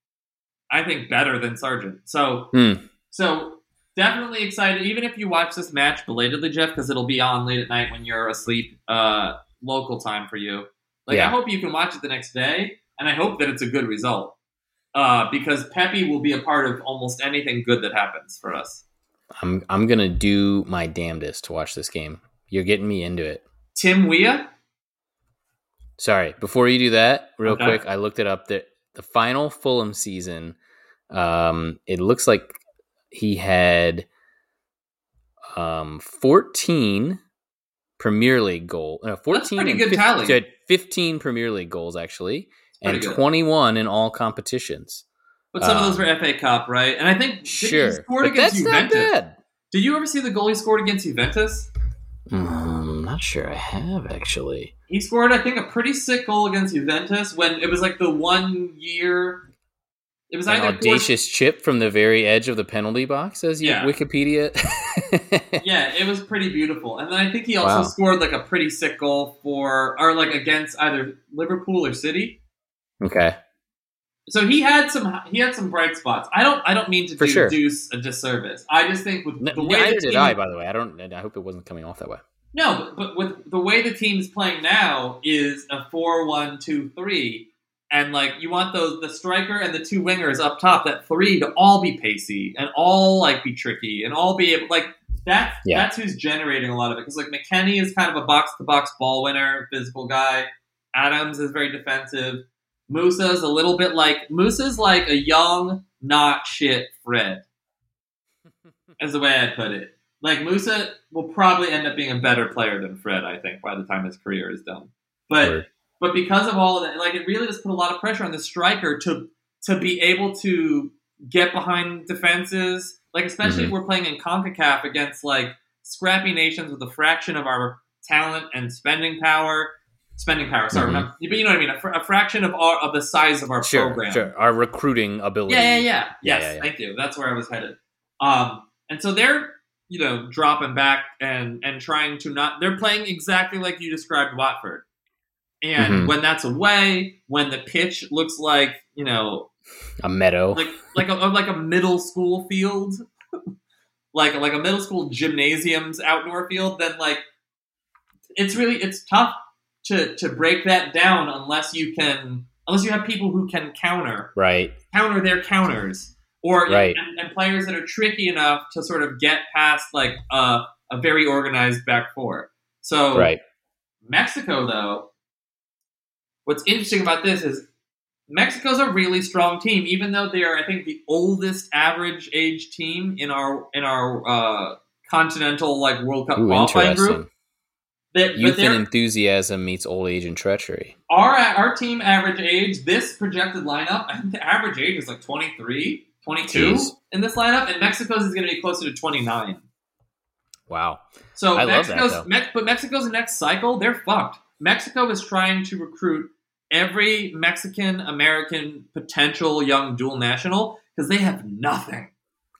I think, better than Sargent. So, Hmm. so definitely excited. Even if you watch this match belatedly, Jeff, because it'll be on late at night when you're asleep, uh, local time for you. Like, I hope you can watch it the next day, and I hope that it's a good result. uh, because Pepi will be a part of almost anything good that happens for us. I'm I'm gonna do my damnedest to watch this game. You're getting me into it. Tim Weah, Sorry, before you do that, real Okay. quick, I looked it up. The the final Fulham season, um, it looks like he had um 14 Premier League goal, no, 14 pretty good 15 tally. he had 15 Premier League goals actually, and good. 21 in all competitions. but some of those Um, were FA Cup, right? And I think did he Sure, scored but against that's not Juventus. bad. Did you ever see the goal he scored against Juventus? Mm, not sure I have actually. He scored, I think, a pretty sick goal against Juventus when it was like the one year. It was An audacious chip from the very edge of the penalty box, as you Yeah. Wikipedia. Yeah, it was pretty beautiful. And then I think he also Wow. scored like a pretty sick goal for, or like against either Liverpool or City. okay. So he had some he had some bright spots. I don't I don't mean to For do sure. Deuce a disservice. I just think with No, the way neither the did I, by the way. I don't. I hope it wasn't coming off that way. No, but, but with the way the team's playing now is a 4-1-2-3 and like you want those the striker and the two wingers up top that three to all be pacey and all like be tricky and all be able like that Yeah. that's who's generating a lot of it because like McKennie is kind of a box to box ball winner, physical guy. Adams is very defensive. Musah's a little bit like Musah's like a young, not shit Fred. As the way I'd put it. Like Musa will probably end up being a better player than Fred, I think, by the time his career is done. But Word. But because of all of that, like it really does put a lot of pressure on the striker to to be able to get behind defenses. Like especially if we're playing in CONCACAF against like scrappy nations with a fraction of our talent and spending power. Spending power, sorry, Mhm. not- but you know what I mean. A, fr- a fraction of our of the size of our Sure, program. sure. Our recruiting ability. Yeah, yeah, yeah. Yeah, Yes, yeah, yeah. thank you. That's where I was headed. Um, and so they're, you know, dropping back and and trying to not. They're playing exactly like you described Watford. And Mhm. when that's away, when the pitch looks like you know, A meadow. like like a like a middle school field, like like a middle school gymnasium's outdoor field, then like it's really it's tough to to break that down unless you can unless you have people who can counter right. counter their counters or Right. and, and players that are tricky enough to sort of get past like a, a very organized back four. So Right. Mexico though, what's interesting about this is Mexico's a really strong team, even though they are I think the oldest average age team in our in our uh, continental like World Cup Ooh, qualifying group. But Youth and enthusiasm meets old age and treachery. our our team average age, this projected lineup, I think the average age is like 23, 22 Jeez. in this lineup, and Mexico's is going to be closer to 29. Wow. So I love that, Mexico's, but Mexico's next cycle, they're fucked. Mexico is trying to recruit every Mexican American potential young dual national because they have nothing.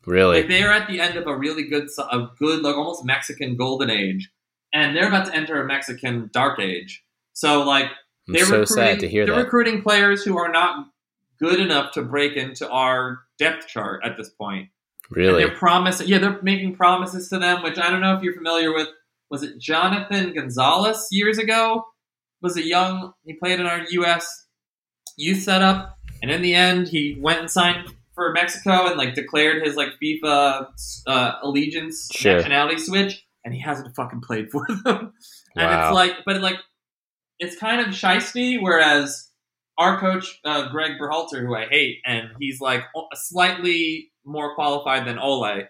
Really? Like they are at the end of a really good, a good, like almost Mexican golden age, and they're about to enter a Mexican dark age. So like they're so recruiting, sad to hear they're that. recruiting players who are not good enough to break into our depth chart at this point. And really? they're promising, yeah, they're making promises to them, which I don't know if you're familiar with. Was it Jonathan Gonzalez years ago? Was a young, he played in our U.S. youth setup, and in the end, he went and signed for Mexico and like declared his like FIFA uh, allegiance Sure. nationality switch, and he hasn't fucking played for them. And Wow. it's like, but like, it's kind of shisty. Whereas our coach uh, Greg Berhalter, who I hate, and he's like slightly more qualified than Ole,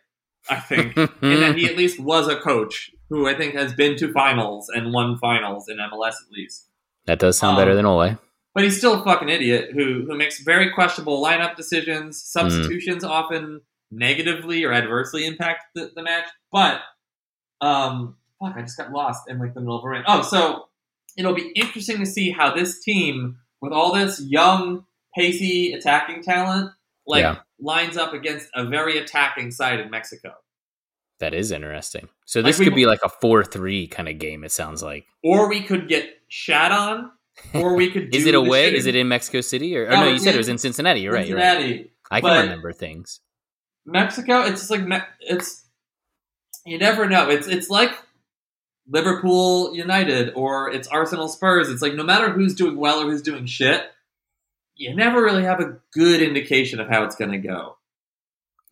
I think, and that he at least was a coach who I think has been to finals and won finals in MLS at least. that does sound um, better than Ole. But he's still a fucking idiot who who makes very questionable lineup decisions. Substitutions often negatively or adversely impact the, the match. But um, fuck, I just got lost in like the middle of a rant. Oh, so it'll be interesting to see how this team, with all this young, pacey attacking talent, like Yeah. lines up against a very attacking side in Mexico. That is interesting. So Like this we- could be like a four-three kind of game. It sounds like. Or we could get shat on, or we could. Is it away? shitting. Is it in Mexico City or? or No, no, you said it was in Cincinnati. You're right. You're right. Cincinnati? I can but- remember things. Mexico, it's just like it's you never know. It's it's like Liverpool United or it's Arsenal Spurs. It's like no matter who's doing well or who's doing shit, you never really have a good indication of how it's going to go.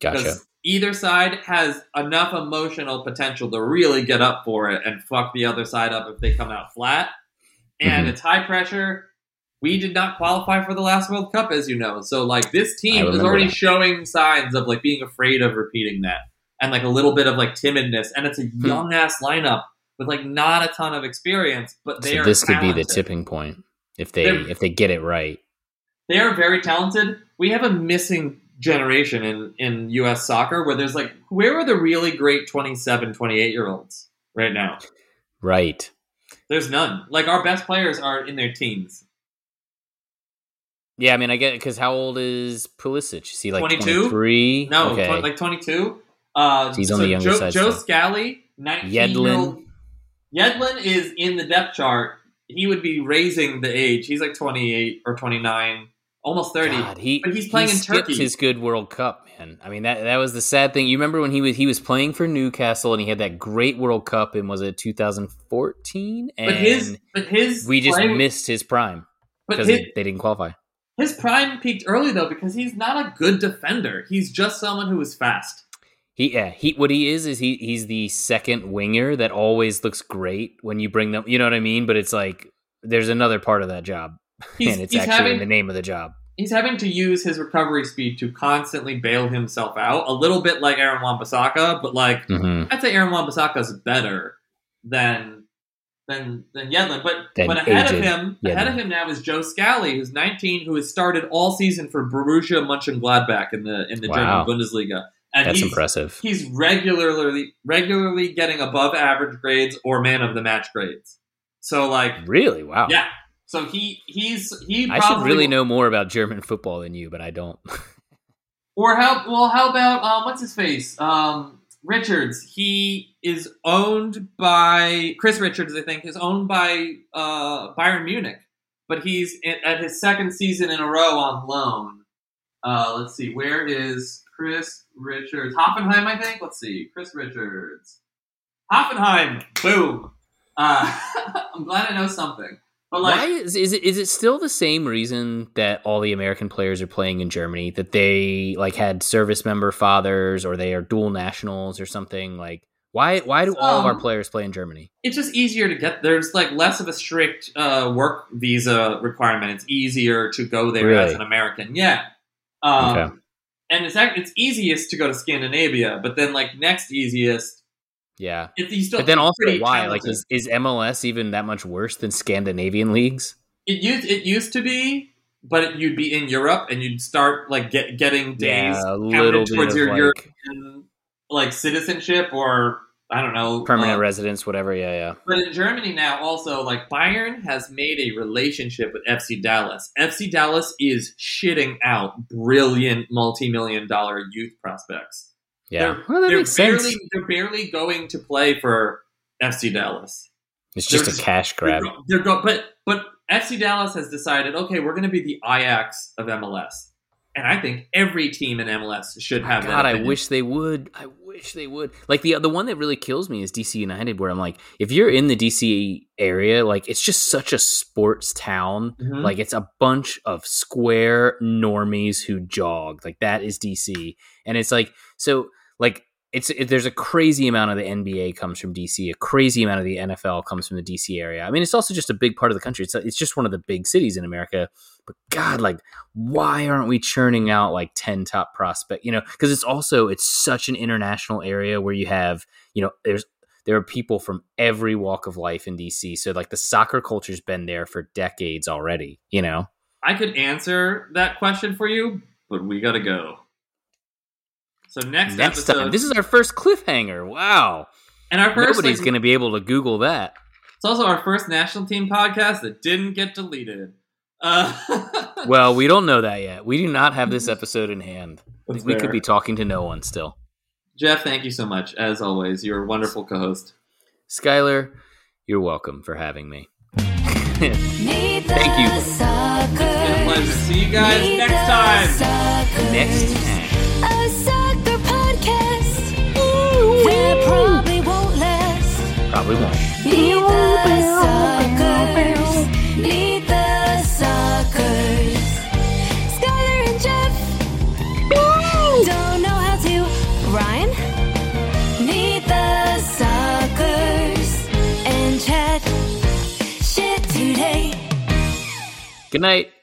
Gotcha. Either side has enough emotional potential to really get up for it and fuck the other side up if they come out flat. And Mhm. it's high pressure. We did not qualify for the last World Cup, as you know. So, like, this team is already that. showing signs of like being afraid of repeating that, and like a little bit of like timidness. And it's a Hmm. young ass lineup with like not a ton of experience, but they So are. this could be the tipping point if they They're- if they get it right. They are very talented. We have a missing generation in, in U.S. soccer where there's like, where are the really great 27, 28 year olds right now? Right. There's none. Like, our best players are in their teens. Yeah, I mean, I get it because how old is Pulisic? Is he like 22? 23? No, okay. tw- like 22. Uh, He's on the younger Joe, side Joe still. Scally, 19. Yedlin. Yedlin is in the depth chart. He would be raising the age. He's like 28 or 29, almost 30. God, he, But he's playing he in Turkey. his good World Cup, man. I mean, that that was the sad thing. You remember when he was he was playing for Newcastle and he had that great World Cup and was it 2014? And But his, but his, we just missed his prime because his, they, they didn't qualify. his prime peaked early though because he's not a good defender. He's just someone who is fast. He yeah, he what he is is he he's the second winger that always looks great when you bring them. You know what I mean? But it's like there's another part of that job, He's, and it's actually having in the name of the job. he's having to use his recovery speed to constantly bail himself out, a little bit like Aaron Wan-Bissaka, but like hmm I'd say Aaron Wan-Bissaka is better than than than Yedlin, but Than but ahead of him, ahead of him now is Joe Scally, who's 19, who has started all season for Borussia Mönchengladbach in the in the Wow. German Bundesliga, and That's he's impressive. he's regularly regularly getting above average grades or man of the match grades. So like Really? Wow. yeah, so he he's he I should really know more about German football than you, but I don't. Or how well? How about um, what's his face? Um, Richards. He is owned by Chris Richards. I think is owned by uh, Bayern Munich, but he's in, at his second season in a row on loan. Uh, let's see. Where is Chris Richards? Hoffenheim, I think. Let's see. Chris Richards. Hoffenheim. Boom. Uh, I'm glad I know something. Like, Why is is it is it still the same reason that all the American players are playing in Germany? That they like had service member fathers or they are dual nationals or something? Like why why do all of our Um, players play in Germany? it's just easier to get there's like less of a strict uh, work visa requirement. It's easier to go there as an american. Yeah. Um, Okay. and it's it's easiest to go to scandinavia but then like next easiest Yeah. you still But then also why? Like is, is MLS even that much worse than Scandinavian leagues? it used it used to be but you'd be in europe and you'd start like get, getting days yeah, little towards your like european like citizenship or i don't know permanent uh, residence, whatever. Yeah, yeah. But in Germany now, also like Bayern has made a relationship with FC Dallas. FC Dallas is shitting out brilliant multi-million dollar youth prospects. Yeah. They're, well, that they're makes barely sense. they're barely going to play for FC Dallas. It's just they're a cash They're grab. They're go- but but FC Dallas has decided, okay, we're going to be the Ajax of MLS, and I think every team in MLS should have. that God, I wish they would. I wish they would. Like the the one that really kills me is DC United, where I'm like, if you're in the DC area, like it's just such a sports town. Mhm. Like it's a bunch of square normies who jog. Like that is DC, and it's like so. Like it's it, there's a crazy amount of the NBA comes from DC. A crazy amount of the NFL comes from the DC area. I mean, it's also just a big part of the country. It's it's just one of the big cities in America. But God, like, why aren't we churning out like ten top prospect? You know, because it's also it's such an international area where you have you know there's there are people from every walk of life in DC. So like the soccer culture's been there for decades already. You know. I could answer that question for you, but we got to go. So next, Next episode, time, this is our first cliffhanger. Wow, and our first nobody's like, going to be able to Google that. It's also our first national team podcast that didn't get deleted. Uh, Well, we don't know that yet. We do not have this episode in hand. That's we fair. could be talking to no one still. Jeff, thank you so much as always. You're a wonderful co-host. Skylar, you're welcome for having me. Thank you. Suckers. It's been a pleasure. See you guys Meet next time. Suckers. Next time. Probably won't. Be the suckers. Be the suckers. Skylar and Jeff. Don't know how to rhyme. Be the suckers. And chat shit today. Good night.